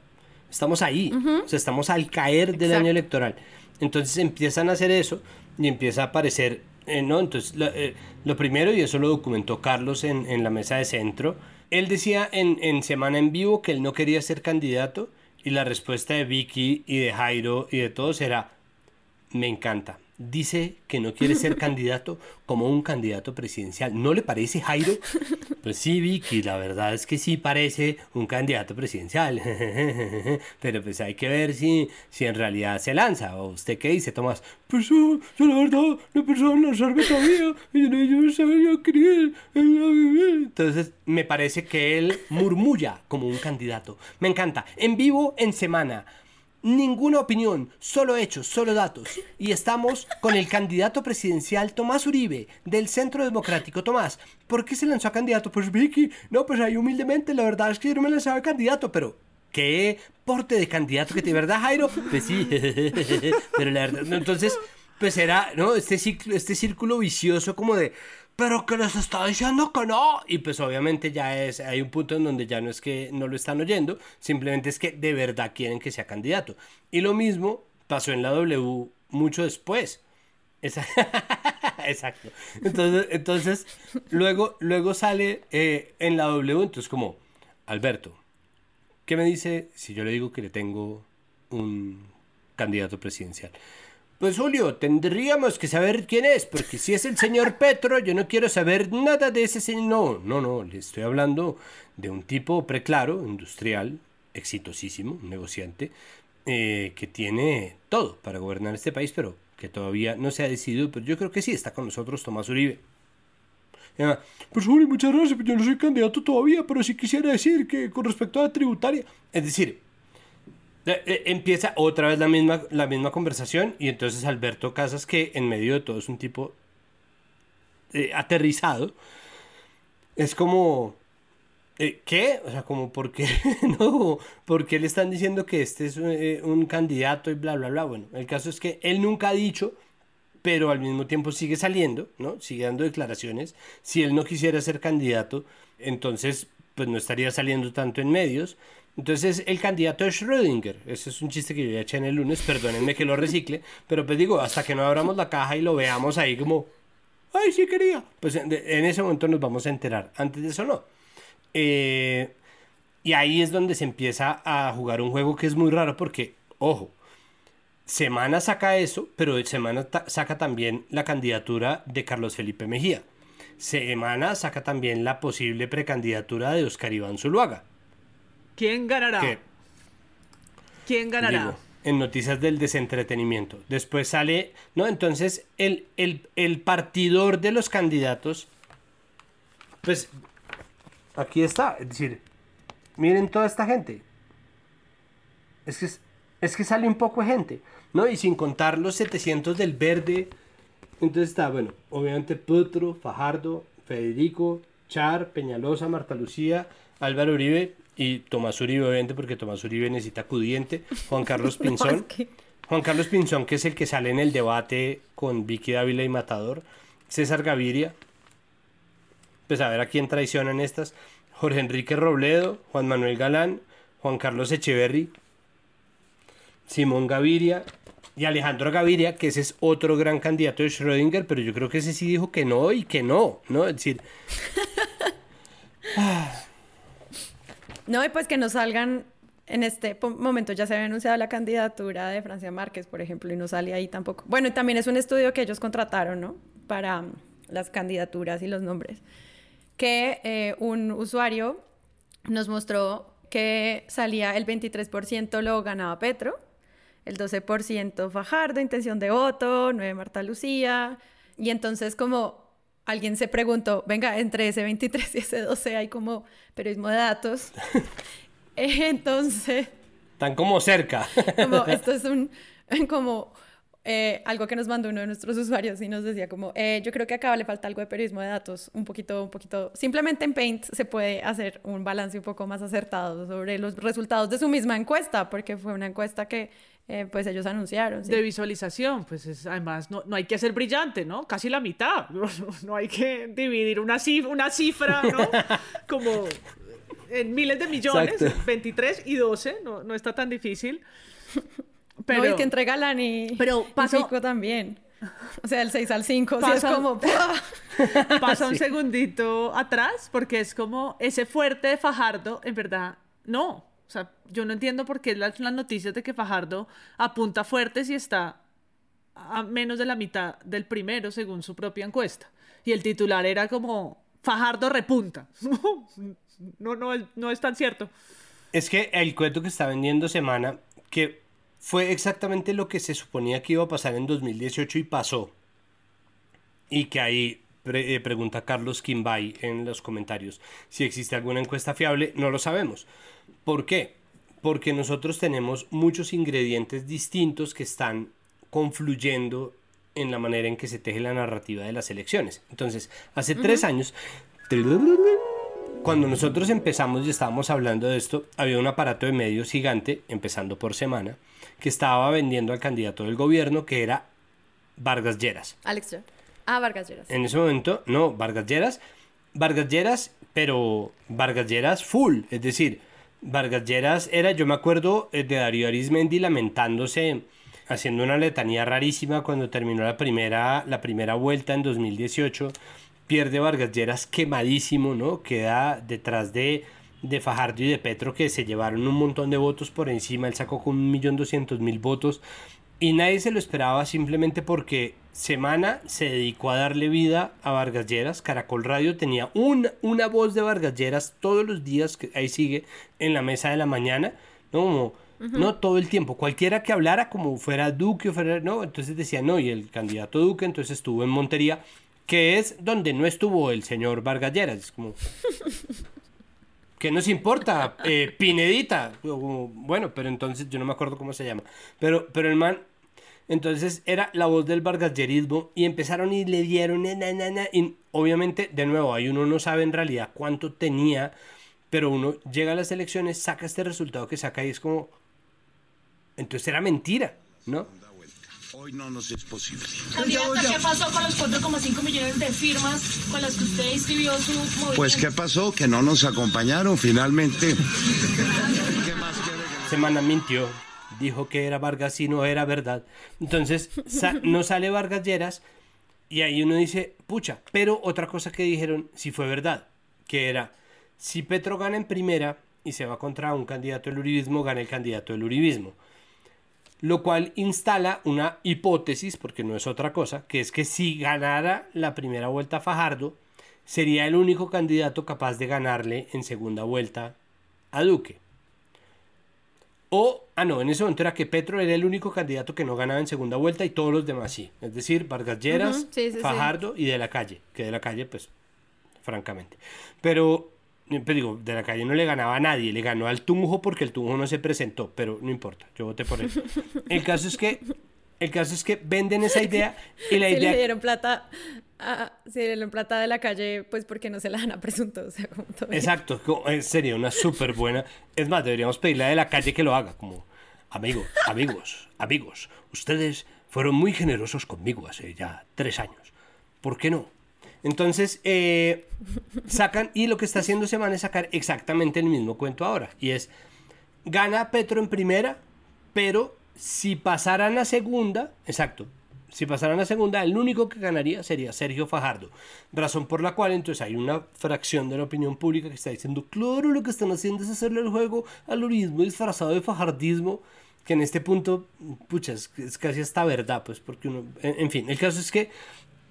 Estamos ahí, o sea, estamos al caer del año electoral. Entonces empiezan a hacer eso y empieza a aparecer, eh, ¿no? Entonces, eh, lo, primero, y eso lo documentó Carlos en, en la mesa de centro, él decía en, en, Semana en Vivo que él no quería ser candidato y la respuesta de Vicky y de Jairo y de todos era, me encanta. Dice que no quiere ser candidato como un candidato presidencial. ¿No le parece, Jairo? Pues sí, Vicky, la verdad es que sí parece un candidato presidencial. Pero pues hay que ver si, si en realidad se lanza. ¿O usted qué dice, Tomás? Pues yo, yo la verdad no pensaba en lanzarme todavía. Yo no sabía quería Entonces me parece que él murmulla como un candidato. Me encanta. En vivo, en semana ninguna opinión, solo hechos, solo datos. Y estamos con el candidato presidencial Tomás Uribe, del Centro Democrático. Tomás, ¿por qué se lanzó a candidato? Pues Vicky, no, pues ahí humildemente, la verdad es que yo no me lanzaba a candidato, pero ¿qué porte de candidato que de verdad, Jairo? Pues sí, pero la verdad, entonces, pues era, ¿no? Este ciclo, este círculo vicioso como de, pero que les está diciendo que no. Y pues obviamente ya es, hay un punto en donde ya no es que no lo están oyendo, simplemente es que de verdad quieren que sea candidato. Y lo mismo pasó en la W mucho después. Exacto. Entonces, entonces luego, luego sale eh, en la W, entonces como, Alberto, ¿qué me dice si yo le digo que le tengo un candidato presidencial? Pues Julio, tendríamos que saber quién es, porque si es el señor Petro, yo no quiero saber nada de ese señor. No, no, no, le estoy hablando de un tipo preclaro, industrial, exitosísimo, un negociante, eh, que tiene todo para gobernar este país, pero que todavía no se ha decidido, pero yo creo que sí, está con nosotros Tomás Uribe. pues Julio, muchas gracias, yo no soy candidato todavía, pero sí quisiera decir que con respecto a la tributaria, es decir, empieza otra vez la misma, la misma conversación y entonces Alberto Casas, que en medio de todo es un tipo eh, aterrizado, es como, ¿qué? O sea, como, ¿por qué? no, ¿por qué le están diciendo que este es un candidato y bla, bla, bla? Bueno, el caso es que él nunca ha dicho, pero al mismo tiempo sigue saliendo, ¿no? Sigue dando declaraciones. Si él no quisiera ser candidato, entonces, pues no estaría saliendo tanto en medios. Entonces, el candidato es Schrödinger. Ese es un chiste que yo ya eché en el lunes, perdónenme que lo recicle, pero pues digo, hasta que no abramos la caja y lo veamos ahí como, ay, sí quería. Pues en, ese momento nos vamos a enterar. Antes de eso no. Eh, y ahí es donde se empieza a jugar un juego que es muy raro porque, ojo, Semana saca eso, pero Semana saca también la candidatura de Carlos Felipe Mejía. Semana saca también la posible precandidatura de Oscar Iván Zuluaga. ¿Quién ganará? ¿Quién ganará? en noticias del desentretenimiento. Después sale, ¿no? Entonces, el, el, partidor de los candidatos, pues, aquí está. Es decir, miren toda esta gente. Es que, es que sale un poco de gente, ¿no? Y sin contar los 700 del verde. Entonces está, bueno, obviamente Petro, Fajardo, Federico, Char, Peñalosa, Marta Lucía, Álvaro Uribe, y Tomás Uribe, obviamente, porque Tomás Uribe necesita acudiente. Juan Carlos Pinzón. Juan Carlos Pinzón, que es el que sale en el debate con Vicky Dávila y Matador. César Gaviria. Pues a ver a quién traicionan estas. Jorge Enrique Robledo, Juan Manuel Galán, Juan Carlos Echeverry, Simón Gaviria y Alejandro Gaviria, que ese es otro gran candidato de Schrödinger, pero yo creo que ese sí dijo que no y que no, ¿no? Es decir... Ah, no, y pues que no salgan en este momento ya se había anunciado la candidatura de Francia Márquez, por ejemplo, y no sale ahí tampoco. Bueno, también es un estudio que ellos contrataron, ¿no? Para mm, las candidaturas y los nombres. Que eh, un usuario nos mostró que salía el 23% lo ganaba Petro, el 12% Fajardo, intención de voto, 9 Marta Lucía, y entonces como alguien se preguntó, venga, entre ese 23 y ese 12 hay como periodismo de datos. Entonces... Están como cerca. como, esto es un, como eh, algo que nos mandó uno de nuestros usuarios y nos decía como, eh, yo creo que acá le falta algo de periodismo de datos, un poquito, un poquito, simplemente en Paint se puede hacer un balance un poco más acertado sobre los resultados de su misma encuesta, porque fue una encuesta que eh, pues ellos anunciaron. De visualización, pues es, además no, no, hay que ser brillante, ¿no? Casi la mitad, no, hay que dividir una, cifra, una cifra, ¿no? Como en miles de millones, 23 y 12, no, no está tan difícil. Pero, no, y que entrega la ni pero pasó... también. O sea, el 6 al 5, pasa, es como... pasa un segundito atrás, porque es como ese fuerte de Fajardo, en verdad, no. O sea, yo no entiendo por qué las, noticias de que Fajardo apunta fuerte si está a menos de la mitad del primero según su propia encuesta. Y el titular era como Fajardo repunta. No, no, no es tan cierto. Es que el cuento que está vendiendo Semana, que fue exactamente lo que se suponía que iba a pasar en 2018 y pasó. Y que ahí pre- eh, pregunta Carlos Kimbay en los comentarios si existe alguna encuesta fiable, no lo sabemos. ¿Por qué? Porque nosotros tenemos muchos ingredientes distintos que están confluyendo en la manera en que se teje la narrativa de las elecciones. Entonces, hace tres años, cuando nosotros empezamos y estábamos hablando de esto, había un aparato de medios gigante, empezando por semana, que estaba vendiendo al candidato del gobierno, que era Vargas Lleras. Alex. Ah, Vargas Lleras. En ese momento, no, Vargas Lleras, Vargas Lleras, pero Vargas Lleras full, es decir, Vargas Lleras era, yo me acuerdo eh, de Darío Arismendi lamentándose, haciendo una letanía rarísima cuando terminó la primera, la primera vuelta en 2018, pierde Vargas Lleras quemadísimo, ¿no? Queda detrás de, de Fajardo y de Petro que se llevaron un montón de votos por encima, él sacó con un millón doscientos mil votos. Y nadie se lo esperaba simplemente porque Semana se dedicó a darle vida a Vargas Lleras. Caracol Radio tenía una, una voz de Vargas Lleras todos los días, que ahí sigue, en la mesa de la mañana, ¿no? Como, no todo el tiempo, cualquiera que hablara, como fuera Duque o fuera, no, entonces decía no, y el candidato Duque entonces estuvo en Montería, que es donde no estuvo el señor Vargas Lleras, es como... ¿Qué nos importa? Eh, Pinedita. Como, Bueno, pero entonces yo no me acuerdo cómo se llama. Pero, pero el man, entonces era la voz del vargasyerismo y empezaron y le dieron, na, na, na, na, y obviamente, de nuevo, ahí uno no sabe en realidad cuánto tenía, pero uno llega a las elecciones, saca este resultado que saca y es como, entonces era mentira, ¿no? Hoy no nos es posible. Candidata, ¿qué pasó con los 4,5 millones de firmas con las que usted inscribió su movimiento? Pues ¿qué pasó? Que no nos acompañaron finalmente. ¿Qué más quiere que- Semana mintió, dijo que era Vargas y no era verdad. Entonces sa- no sale Vargas Lleras y ahí uno dice, pucha, pero otra cosa que dijeron sí fue verdad, que era, si Petro gana en primera y se va contra un candidato del uribismo, gana el candidato del uribismo. Lo cual instala una hipótesis, porque no es otra cosa, que es que si ganara la primera vuelta Fajardo, sería el único candidato capaz de ganarle en segunda vuelta a Duque. O, ah, no, en ese momento era que Petro era el único candidato que no ganaba en segunda vuelta y todos los demás sí. Es decir, Vargas Lleras, sí, sí. Fajardo y De la Calle. Que De la Calle, pues, francamente. Pero, eh, pero digo, De la Calle no le ganaba a nadie. Le ganó al Tunjo porque el Tunjo no se presentó. Pero no importa, yo voté por él. El caso es que, el caso es que venden esa idea y la Si le idea... dieron plata, a, si le dieron plata de la calle, pues porque no se la dan a presunto, o sea, como todo. Exacto, sería una súper buena. Es más, deberíamos pedirle a de la calle que lo haga, como amigo, amigos, amigos, ustedes fueron muy generosos conmigo hace ya tres años. ¿Por qué no? Entonces, eh, sacan, y lo que está haciendo Semana es sacar exactamente el mismo cuento ahora. Y es, gana Petro en primera, pero si pasaran a segunda, exacto, si pasaran a segunda, el único que ganaría sería Sergio Fajardo. Razón por la cual entonces hay una fracción de la opinión pública que está diciendo, claro, lo que están haciendo es hacerle el juego al urismo disfrazado de fajardismo, que en este punto, pucha, es, casi hasta verdad, pues porque uno, en, fin, el caso es que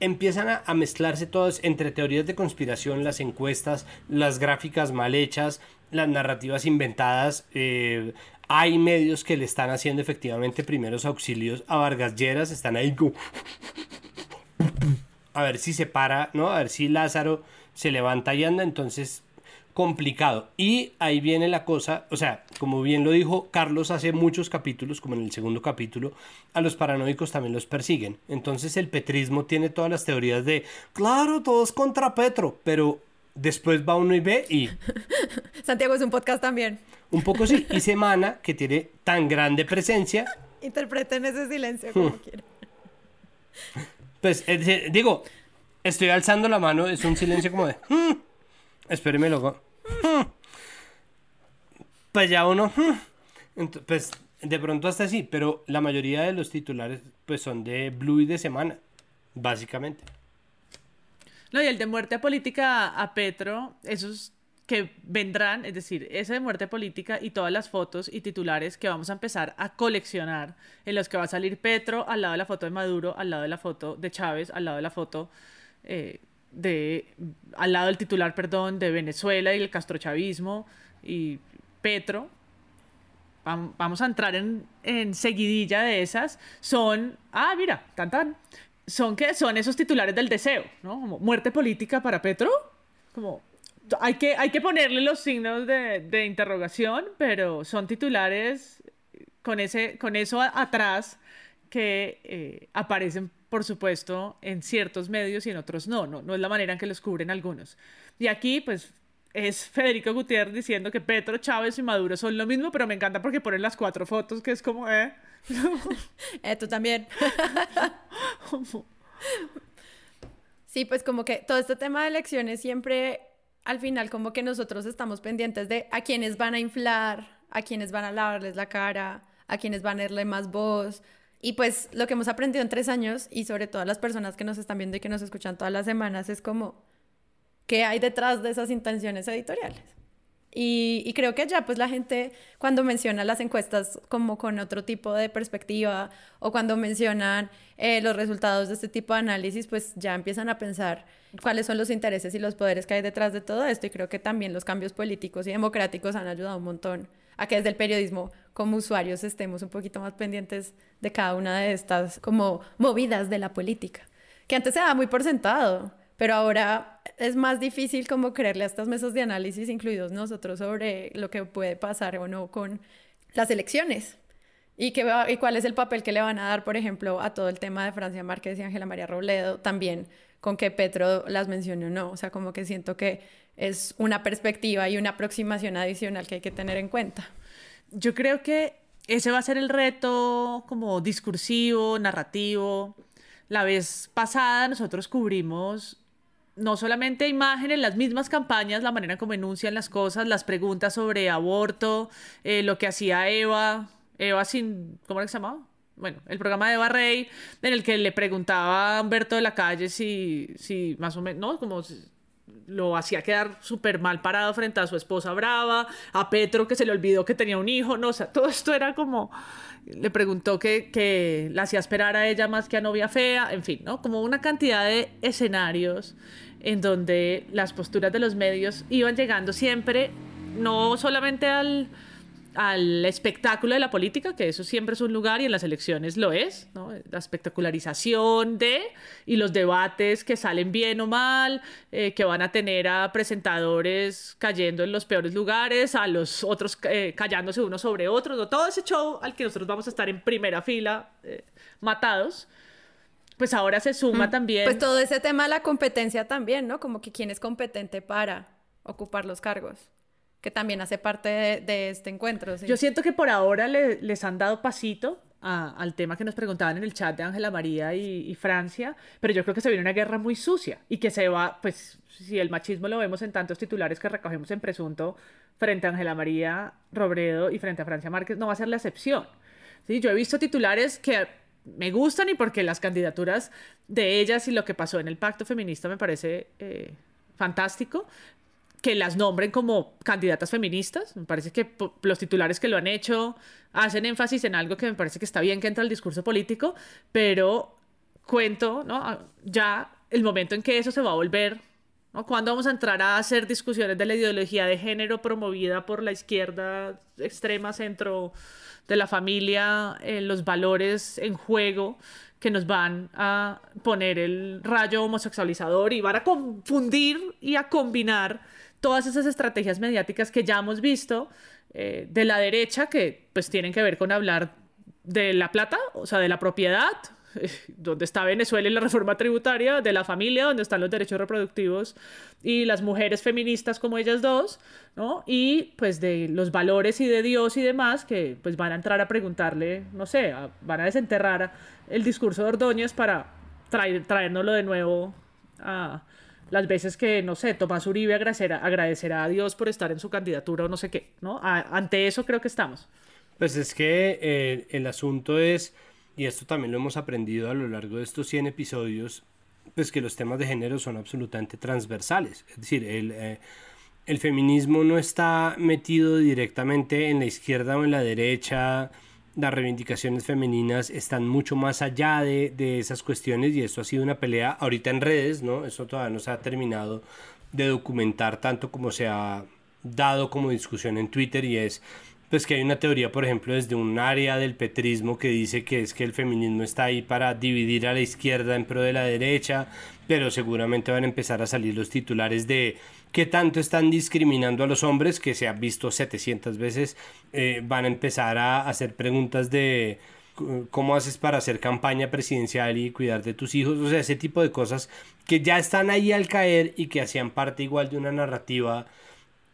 empiezan a mezclarse todas entre teorías de conspiración, las encuestas, las gráficas mal hechas, las narrativas inventadas. eh, hay medios que le están haciendo efectivamente primeros auxilios a Vargas Lleras, están ahí como... A ver si se para, ¿no? A ver si Lázaro se levanta y anda, entonces complicado. Y ahí viene la cosa, o sea, como bien lo dijo Carlos hace muchos capítulos, como en el segundo capítulo, a los paranoicos también los persiguen. Entonces el petrismo tiene todas las teorías de, claro, todos contra Petro, pero después va uno y ve y Santiago es un podcast también. un poco sí. Y Semana, que tiene tan grande presencia, Interpreten ese silencio Hmm. como quieran. pues es decir, digo, estoy alzando la mano, es un silencio como de, "Hmm". espéreme luego. "Hmm". Pues ya uno, "Hmm". Ent- pues de pronto hasta así, pero la mayoría de los titulares pues son de Blue y de Semana, básicamente. No, y el de muerte política a Petro, esos que vendrán, es decir, esa de muerte política y todas las fotos y titulares que vamos a empezar a coleccionar, en los que va a salir Petro al lado de la foto de Maduro, al lado de la foto de Chávez, al lado de la foto eh, de, al lado del titular, perdón, de Venezuela y el castrochavismo y Petro, vamos a entrar en, en, seguidilla de esas, son, ah, mira, tan tan, son que son esos titulares del deseo, ¿no? Como muerte política para Petro, como hay que, hay que ponerle los signos de, de interrogación, pero son titulares con, ese, con eso atrás que eh, aparecen, por supuesto, en ciertos medios y en otros no, no, no es la manera en que los cubren algunos. Y aquí, pues, es Federico Gutiérrez diciendo que Petro, Chávez y Maduro son lo mismo, pero me encanta porque ponen las cuatro fotos, que es como, eh. eh tú también. sí, pues como que todo este tema de elecciones siempre, al final, como que nosotros estamos pendientes de a quienes van a inflar, a quienes van a lavarles la cara, a quienes van a darle más voz. Y pues lo que hemos aprendido en tres años, y sobre todo las personas que nos están viendo y que nos escuchan todas las semanas, es como qué hay detrás de esas intenciones editoriales. Y, creo que ya pues la gente cuando menciona las encuestas como con otro tipo de perspectiva o cuando mencionan eh, los resultados de este tipo de análisis pues ya empiezan a pensar cuáles son los intereses y los poderes que hay detrás de todo esto y creo que también los cambios políticos y democráticos han ayudado un montón a que desde el periodismo como usuarios estemos un poquito más pendientes de cada una de estas como movidas de la política que antes se daba muy por sentado pero ahora es más difícil como creerle a estas mesas de análisis, incluidos nosotros, sobre lo que puede pasar o no con las elecciones. Y, qué y cuál es el papel que le van a dar, por ejemplo, a todo el tema de Francia Márquez y Ángela María Robledo, también con que Petro las mencione o no. O sea, como que siento que es una perspectiva y una aproximación adicional que hay que tener en cuenta. Yo creo que ese va a ser el reto como discursivo, narrativo. La vez pasada nosotros cubrimos no solamente imágenes, las mismas campañas, la manera como enuncian las cosas, las preguntas sobre aborto, eh, lo que hacía Eva, Eva sin, ¿cómo se llamaba? Bueno, el programa de Eva Rey, en el que le preguntaba a Humberto de la Calle si, si más o menos, ¿no? Como lo hacía quedar súper mal parado frente a su esposa brava, a Petro que se le olvidó que tenía un hijo, no, o sea, todo esto era como, le preguntó que, que la hacía esperar a ella más que a novia fea, en fin, ¿no? Como una cantidad de escenarios en donde las posturas de los medios iban llegando siempre, no solamente al, al espectáculo de la política, que eso siempre es un lugar y en las elecciones lo es, ¿no? la espectacularización de y los debates que salen bien o mal, eh, que van a tener a presentadores cayendo en los peores lugares, a los otros eh, callándose unos sobre otros, ¿no? todo ese show al que nosotros vamos a estar en primera fila eh, matados pues ahora se suma también. Pues todo ese tema de la competencia también, ¿no? Como que quién es competente para ocupar los cargos, que también hace parte de, este encuentro. Yo siento que por ahora les han dado pasito al tema que nos preguntaban en el chat de Ángela María y, Francia, pero yo creo que se viene una guerra muy sucia y que se va, pues si el machismo lo vemos en tantos titulares que recogemos en presunto frente a Ángela María Robredo y frente a Francia Márquez, no va a ser la excepción. ¿sí? Yo he visto titulares que me gustan y porque las candidaturas de ellas y lo que pasó en el pacto feminista me parece eh, fantástico que las nombren como candidatas feministas. Me parece que los titulares que lo han hecho hacen énfasis en algo que me parece que está bien que entra al discurso político, pero cuento, ¿no? Ah, ya el momento en que eso se va a volver, ¿no? ¿Cuándo vamos a entrar a hacer discusiones de la ideología de género promovida por la izquierda extrema, centro, de la familia, eh, los valores en juego que nos van a poner el rayo homosexualizador y van a confundir y a combinar todas esas estrategias mediáticas que ya hemos visto eh, de la derecha que pues tienen que ver con hablar de la plata, o sea, de la propiedad, donde está Venezuela y la reforma tributaria, de la familia, donde están los derechos reproductivos y las mujeres feministas como ellas dos, ¿no? Y pues de los valores y de Dios y demás que pues van a entrar a preguntarle, no sé, van a desenterrar el discurso de Ordóñez para traer, de nuevo a las veces que, no sé, Tomás Uribe agradecerá, agradecerá a Dios por estar en su candidatura o no sé qué, ¿no? ante eso creo que estamos. Pues es que eh, el asunto es y esto también lo hemos aprendido a lo largo de estos 100 episodios, pues que los temas de género son absolutamente transversales. Es decir, el, eh, el feminismo no está metido directamente en la izquierda o en la derecha, las reivindicaciones femeninas están mucho más allá de, de, esas cuestiones y eso ha sido una pelea ahorita en redes, ¿no? Eso todavía no se ha terminado de documentar tanto como se ha dado como discusión en Twitter y es pues que hay una teoría, por ejemplo, desde un área del petrismo que dice que es que el feminismo está ahí para dividir a la izquierda en pro de la derecha, pero seguramente van a empezar a salir los titulares de qué tanto están discriminando a los hombres, que se ha visto 700 veces, eh, van a empezar a hacer preguntas de cómo haces para hacer campaña presidencial y cuidar de tus hijos, o sea, ese tipo de cosas que ya están ahí al caer y que hacían parte igual de una narrativa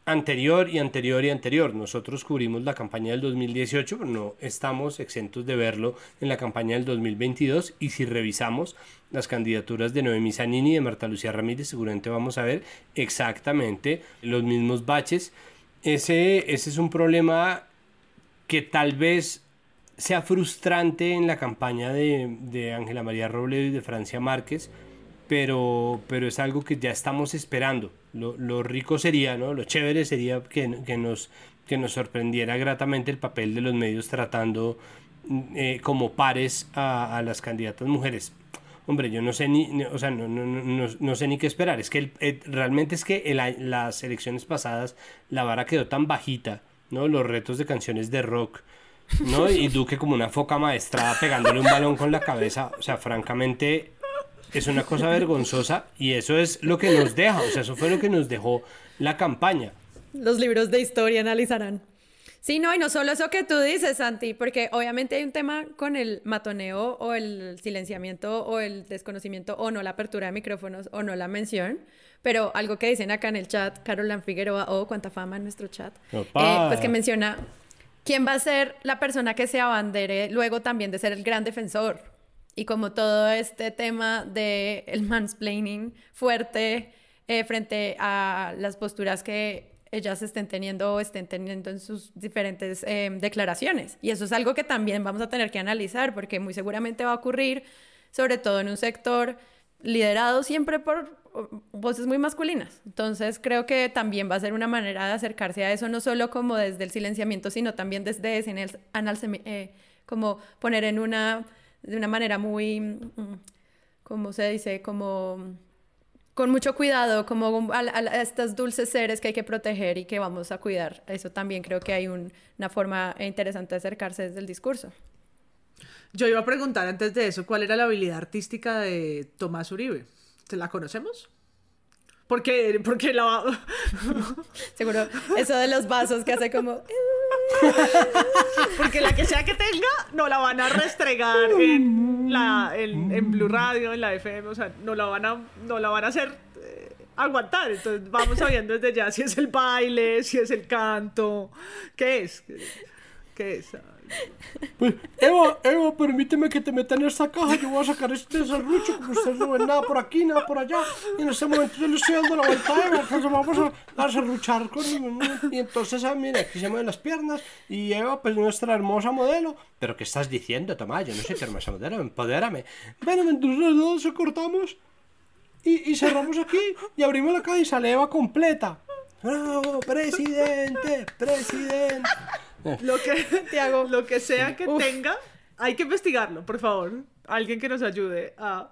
anterior y anterior y anterior. Nosotros cubrimos la campaña del 2018, pero no estamos exentos de verlo en la campaña del 2022 y si revisamos las candidaturas de Noemí Zanini y de Marta Lucía Ramírez, seguramente vamos a ver exactamente los mismos baches. Ese, ese es un problema que tal vez sea frustrante en la campaña de Ángela María Robledo y de Francia Márquez, pero, pero es algo que ya estamos esperando lo, rico sería, ¿no? Lo chévere sería que, nos, que nos sorprendiera gratamente el papel de los medios tratando mm, eh, como pares a, las candidatas mujeres. Hombre, yo no sé ni, o sea, no, no, no, no, sé ni qué esperar. Es que realmente es que en las elecciones pasadas la vara quedó tan bajita, ¿no? Los retos de canciones de rock, ¿no? Y Duque como una foca maestrada pegándole un balón con la cabeza. O sea, francamente, es una cosa vergonzosa y eso es lo que nos deja, o sea, eso fue lo que nos dejó la campaña. Los libros de historia analizarán. Sí, no, y no solo eso que tú dices, Santi, porque obviamente hay un tema con el matoneo o el silenciamiento o el desconocimiento o no la apertura de micrófonos o no la mención, pero algo que dicen acá en el chat, Carolan Figueroa, oh, cuánta fama en nuestro chat, eh, pues que menciona quién va a ser la persona que se abandere luego también de ser el gran defensor y como todo este tema del el mansplaining fuerte eh, frente a las posturas que ellas estén teniendo o estén teniendo en sus diferentes eh, declaraciones. Y eso es algo que también vamos a tener que analizar porque muy seguramente va a ocurrir, sobre todo en un sector liderado siempre por voces muy masculinas. Entonces creo que también va a ser una manera de acercarse a eso, no solo como desde el silenciamiento, sino también desde ese eh, como poner en una de una manera muy, mm, ¿cómo se dice? Como con mucho cuidado, como a, estas dulces seres que hay que proteger y que vamos a cuidar. Eso también creo que hay una forma interesante de acercarse desde el discurso. Yo iba a preguntar antes de eso, ¿cuál era la habilidad artística de Tomás Uribe? ¿Se la conocemos? Porque, porque la... Seguro, eso de los vasos que hace como... Porque la que sea que tenga, no la van a restregar en, la, en, Blue Radio, en la FM, o sea, no la van a, no la van a hacer eh, aguantar. Entonces vamos sabiendo desde ya si es el baile, si es el canto, ¿qué es? ¿Qué es? Pues, Eva, Eva, permíteme que te meta en esta caja. Yo voy a sacar este serrucho, porque ustedes no ven nada por aquí, nada por allá. Y en ese momento yo le estoy dando la vuelta a Eva, entonces vamos a, a serruchar con Y entonces, ah, mira, aquí se mueven las piernas. Y Eva, pues nuestra hermosa modelo. ¿Pero qué estás diciendo, Tomás? Yo no soy tu hermosa modelo, empodérame. Bueno, entonces los dos cortamos y, y cerramos aquí y abrimos la caja y sale Eva completa. ¡Bravo, presidente! ¡Presidente! Lo que, lo que sea que tenga, hay que investigarlo, por favor. Alguien que nos ayude a...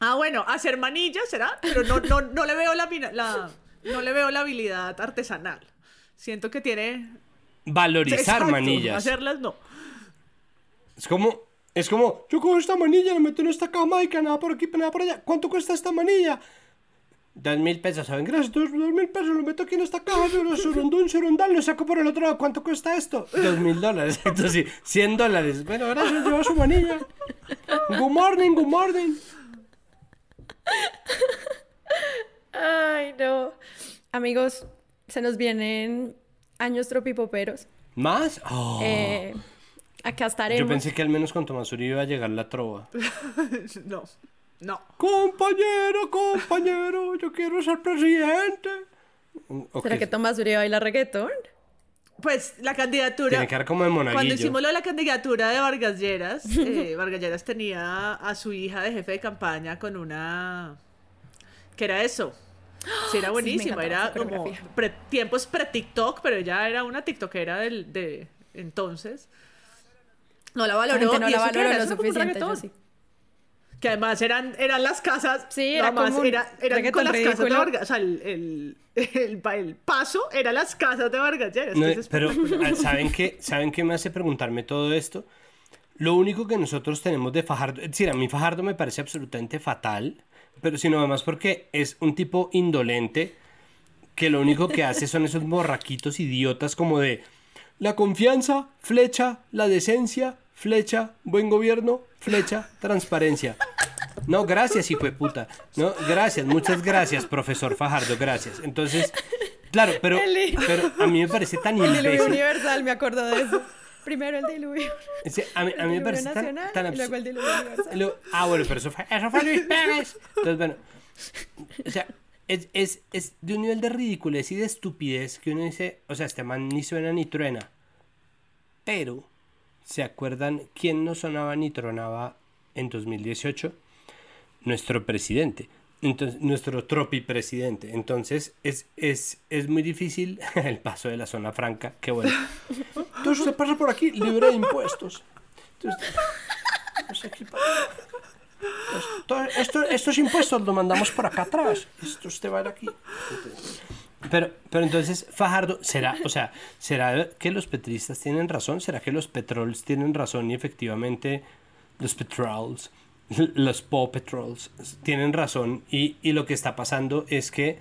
Ah, bueno, hacer manillas será, pero no, no, no, le veo la, la, no le veo la habilidad artesanal. Siento que tiene... Valorizar manillas. Hacerlas no. Es como, es como, yo cojo esta manilla, la meto en esta cama y que nada por aquí, nada por allá. ¿Cuánto cuesta esta manilla? Dos mil pesos, ¿saben? Gracias, dos, mil pesos, lo meto aquí en esta caja, yo lo surundó un surundal, lo saco por el otro lado. ¿Cuánto cuesta esto? Dos mil dólares, entonces sí, cien dólares. Bueno, gracias, lleva su manilla. Good morning, good morning. Ay, no. Amigos, se nos vienen años tropipoperos. ¿Más? Oh. Eh, acá estaremos. Yo pensé que al menos con Tomás Uribe iba a llegar la trova. no. No. Compañero, compañero, yo quiero ser presidente. ¿Será que Tomás Uribe baila reggaetón? Pues la candidatura. Tiene que como de monaguillo. Cuando hicimos lo de la candidatura de Vargas Lleras, eh, Vargas Lleras tenía a su hija de jefe de campaña con una. ¿Qué era eso? Sí, era buenísima. era como pre- tiempos pre-TikTok, pero ella era una TikTokera del, de entonces. No la valoró. no y la valoró lo suficiente, yo sí. Que además eran, eran las casas. Sí, era como un era, eran con las casas de. Vargas. O sea, el, el, el, pa- el paso era las casas de Vargas Lleras. No, que es pero ah, ¿saben qué? ¿saben qué me hace preguntarme todo esto? Lo único que nosotros tenemos de Fajardo, es decir, a mí Fajardo me parece absolutamente fatal, pero sino además porque es un tipo indolente que lo único que hace son esos borraquitos idiotas como de la confianza, flecha, la decencia, flecha, buen gobierno, flecha, transparencia. No, gracias, hijo de puta. No, gracias, muchas gracias, profesor Fajardo, gracias. Entonces, claro, pero, pero a mí me parece tan El diluvio imbécil. universal, me acuerdo de eso. Primero el diluvio. A mí, a El mí me diluvio parece tan, nacional tan y luego el diluvio universal. Ah, bueno, pero eso fue, eso fue Luis Pérez. Entonces, bueno, o sea, es, es, es de un nivel de ridiculez y de estupidez que uno dice, o sea, este man ni suena ni truena. Pero, ¿se acuerdan quién no sonaba ni tronaba en 2018? Nuestro presidente. Entonces, nuestro tropi presidente. Entonces, es, es, es muy difícil el paso de la zona franca. Qué bueno. Entonces usted pasa por aquí libre de impuestos. Entonces, Entonces, esto- estos impuestos los mandamos por acá atrás. Esto usted va a ir aquí. Pero, pero entonces, Fajardo, ¿será, o sea, ¿será que los petristas tienen razón? ¿Será que los petrols tienen razón y efectivamente los petrols, los Paw Patrols tienen razón? Y, y lo que está pasando es que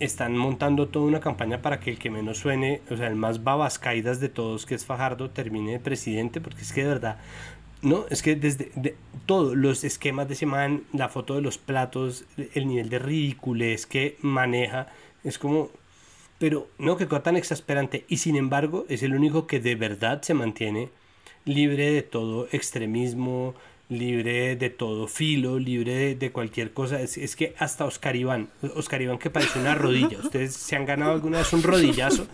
están montando toda una campaña para que el que menos suene, o sea, el más babascaidas de todos, que es Fajardo, termine de presidente, porque es que de verdad, no, es que desde de, todos los esquemas de ese man, la foto de los platos, el nivel de ridiculez que maneja, es como, pero no, que cosa tan exasperante. Y sin embargo, es el único que de verdad se mantiene libre de todo extremismo, libre de todo filo, libre de, de cualquier cosa. Es, es que hasta Oscar Iván, Oscar Iván que parece una rodilla. ¿Ustedes se han ganado alguna vez un rodillazo?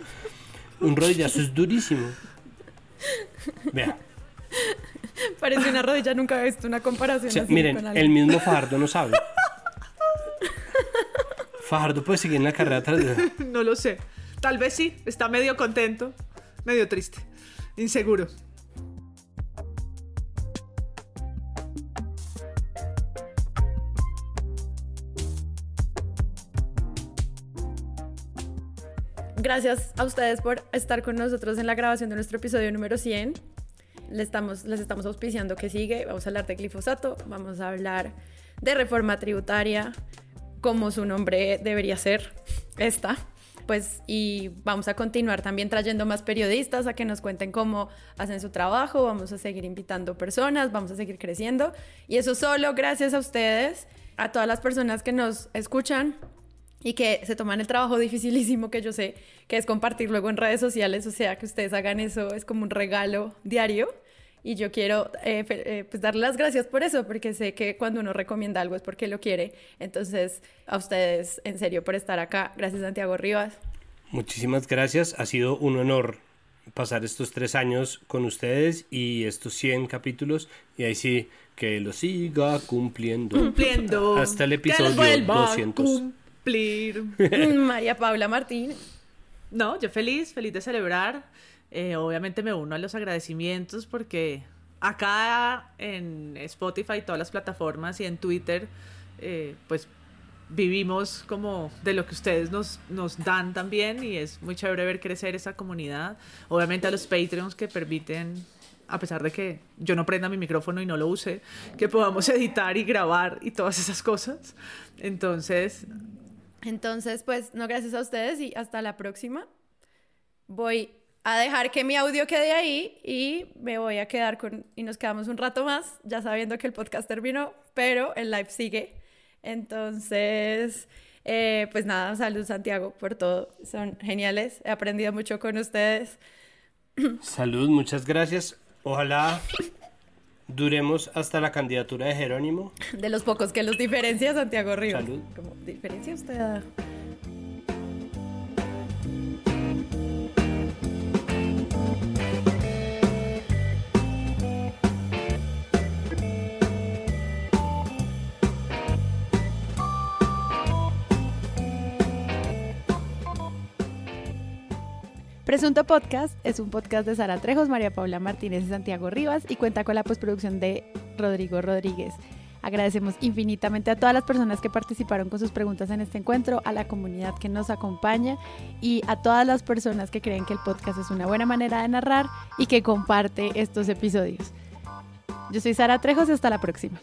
Un rodillazo es durísimo. Vea. Parece una rodilla, nunca he visto una comparación O sea, así miren, con el mismo Fajardo no sabe. Fajardo puede seguir en la carrera tras de... No lo sé. Tal vez sí. Está medio contento, medio triste, inseguro. Gracias a ustedes por estar con nosotros en la grabación de nuestro episodio número 100. Les estamos, les estamos auspiciando que sigue. Vamos a hablar de glifosato, vamos a hablar de reforma tributaria, como su nombre debería ser, esta. Pues, y vamos a continuar también trayendo más periodistas a que nos cuenten cómo hacen su trabajo. Vamos a seguir invitando personas, vamos a seguir creciendo. Y eso solo gracias a ustedes, a todas las personas que nos escuchan, y que se toman el trabajo dificilísimo que yo sé que es compartir luego en redes sociales, o sea, que ustedes hagan eso es como un regalo diario y yo quiero eh, eh, pues darle las gracias por eso, porque sé que cuando uno recomienda algo es porque lo quiere, entonces a ustedes en serio por estar acá, gracias Santiago Rivas. Muchísimas gracias. Ha sido un honor pasar estos tres años con ustedes y estos 100 capítulos. Y ahí sí, que lo siga cumpliendo. Cumpliendo. Hasta el episodio vuelva a 200. Cumplir. María Paula Martín. No, yo feliz, feliz de celebrar. Eh, obviamente me uno a los agradecimientos porque acá en Spotify, todas las plataformas y en Twitter, eh, pues vivimos como de lo que ustedes nos, nos dan también y es muy chévere ver crecer esa comunidad. Obviamente a los Patreons que permiten, a pesar de que yo no prenda mi micrófono y no lo use, que podamos editar y grabar y todas esas cosas. Entonces, Entonces, pues, no, gracias a ustedes y hasta la próxima. Voy a dejar que mi audio quede ahí y me voy a quedar con, y nos quedamos un rato más, ya sabiendo que el podcast terminó, pero el live sigue. Entonces, eh, pues nada, salud Santiago por todo, son geniales, he aprendido mucho con ustedes. Salud, muchas gracias. Ojalá duremos hasta la candidatura de Jerónimo. De los pocos que los diferencia Santiago Rivas. Salud. Como, ¿Diferencia usted a- Presunto Podcast es un podcast de Sara Trejos, María Paula Martínez y Santiago Rivas y cuenta con la postproducción de Rodrigo Rodríguez. Agradecemos infinitamente a todas las personas que participaron con sus preguntas en este encuentro, a la comunidad que nos acompaña y a todas las personas que creen que el podcast es una buena manera de narrar y que comparte estos episodios. Yo soy Sara Trejos y hasta la próxima.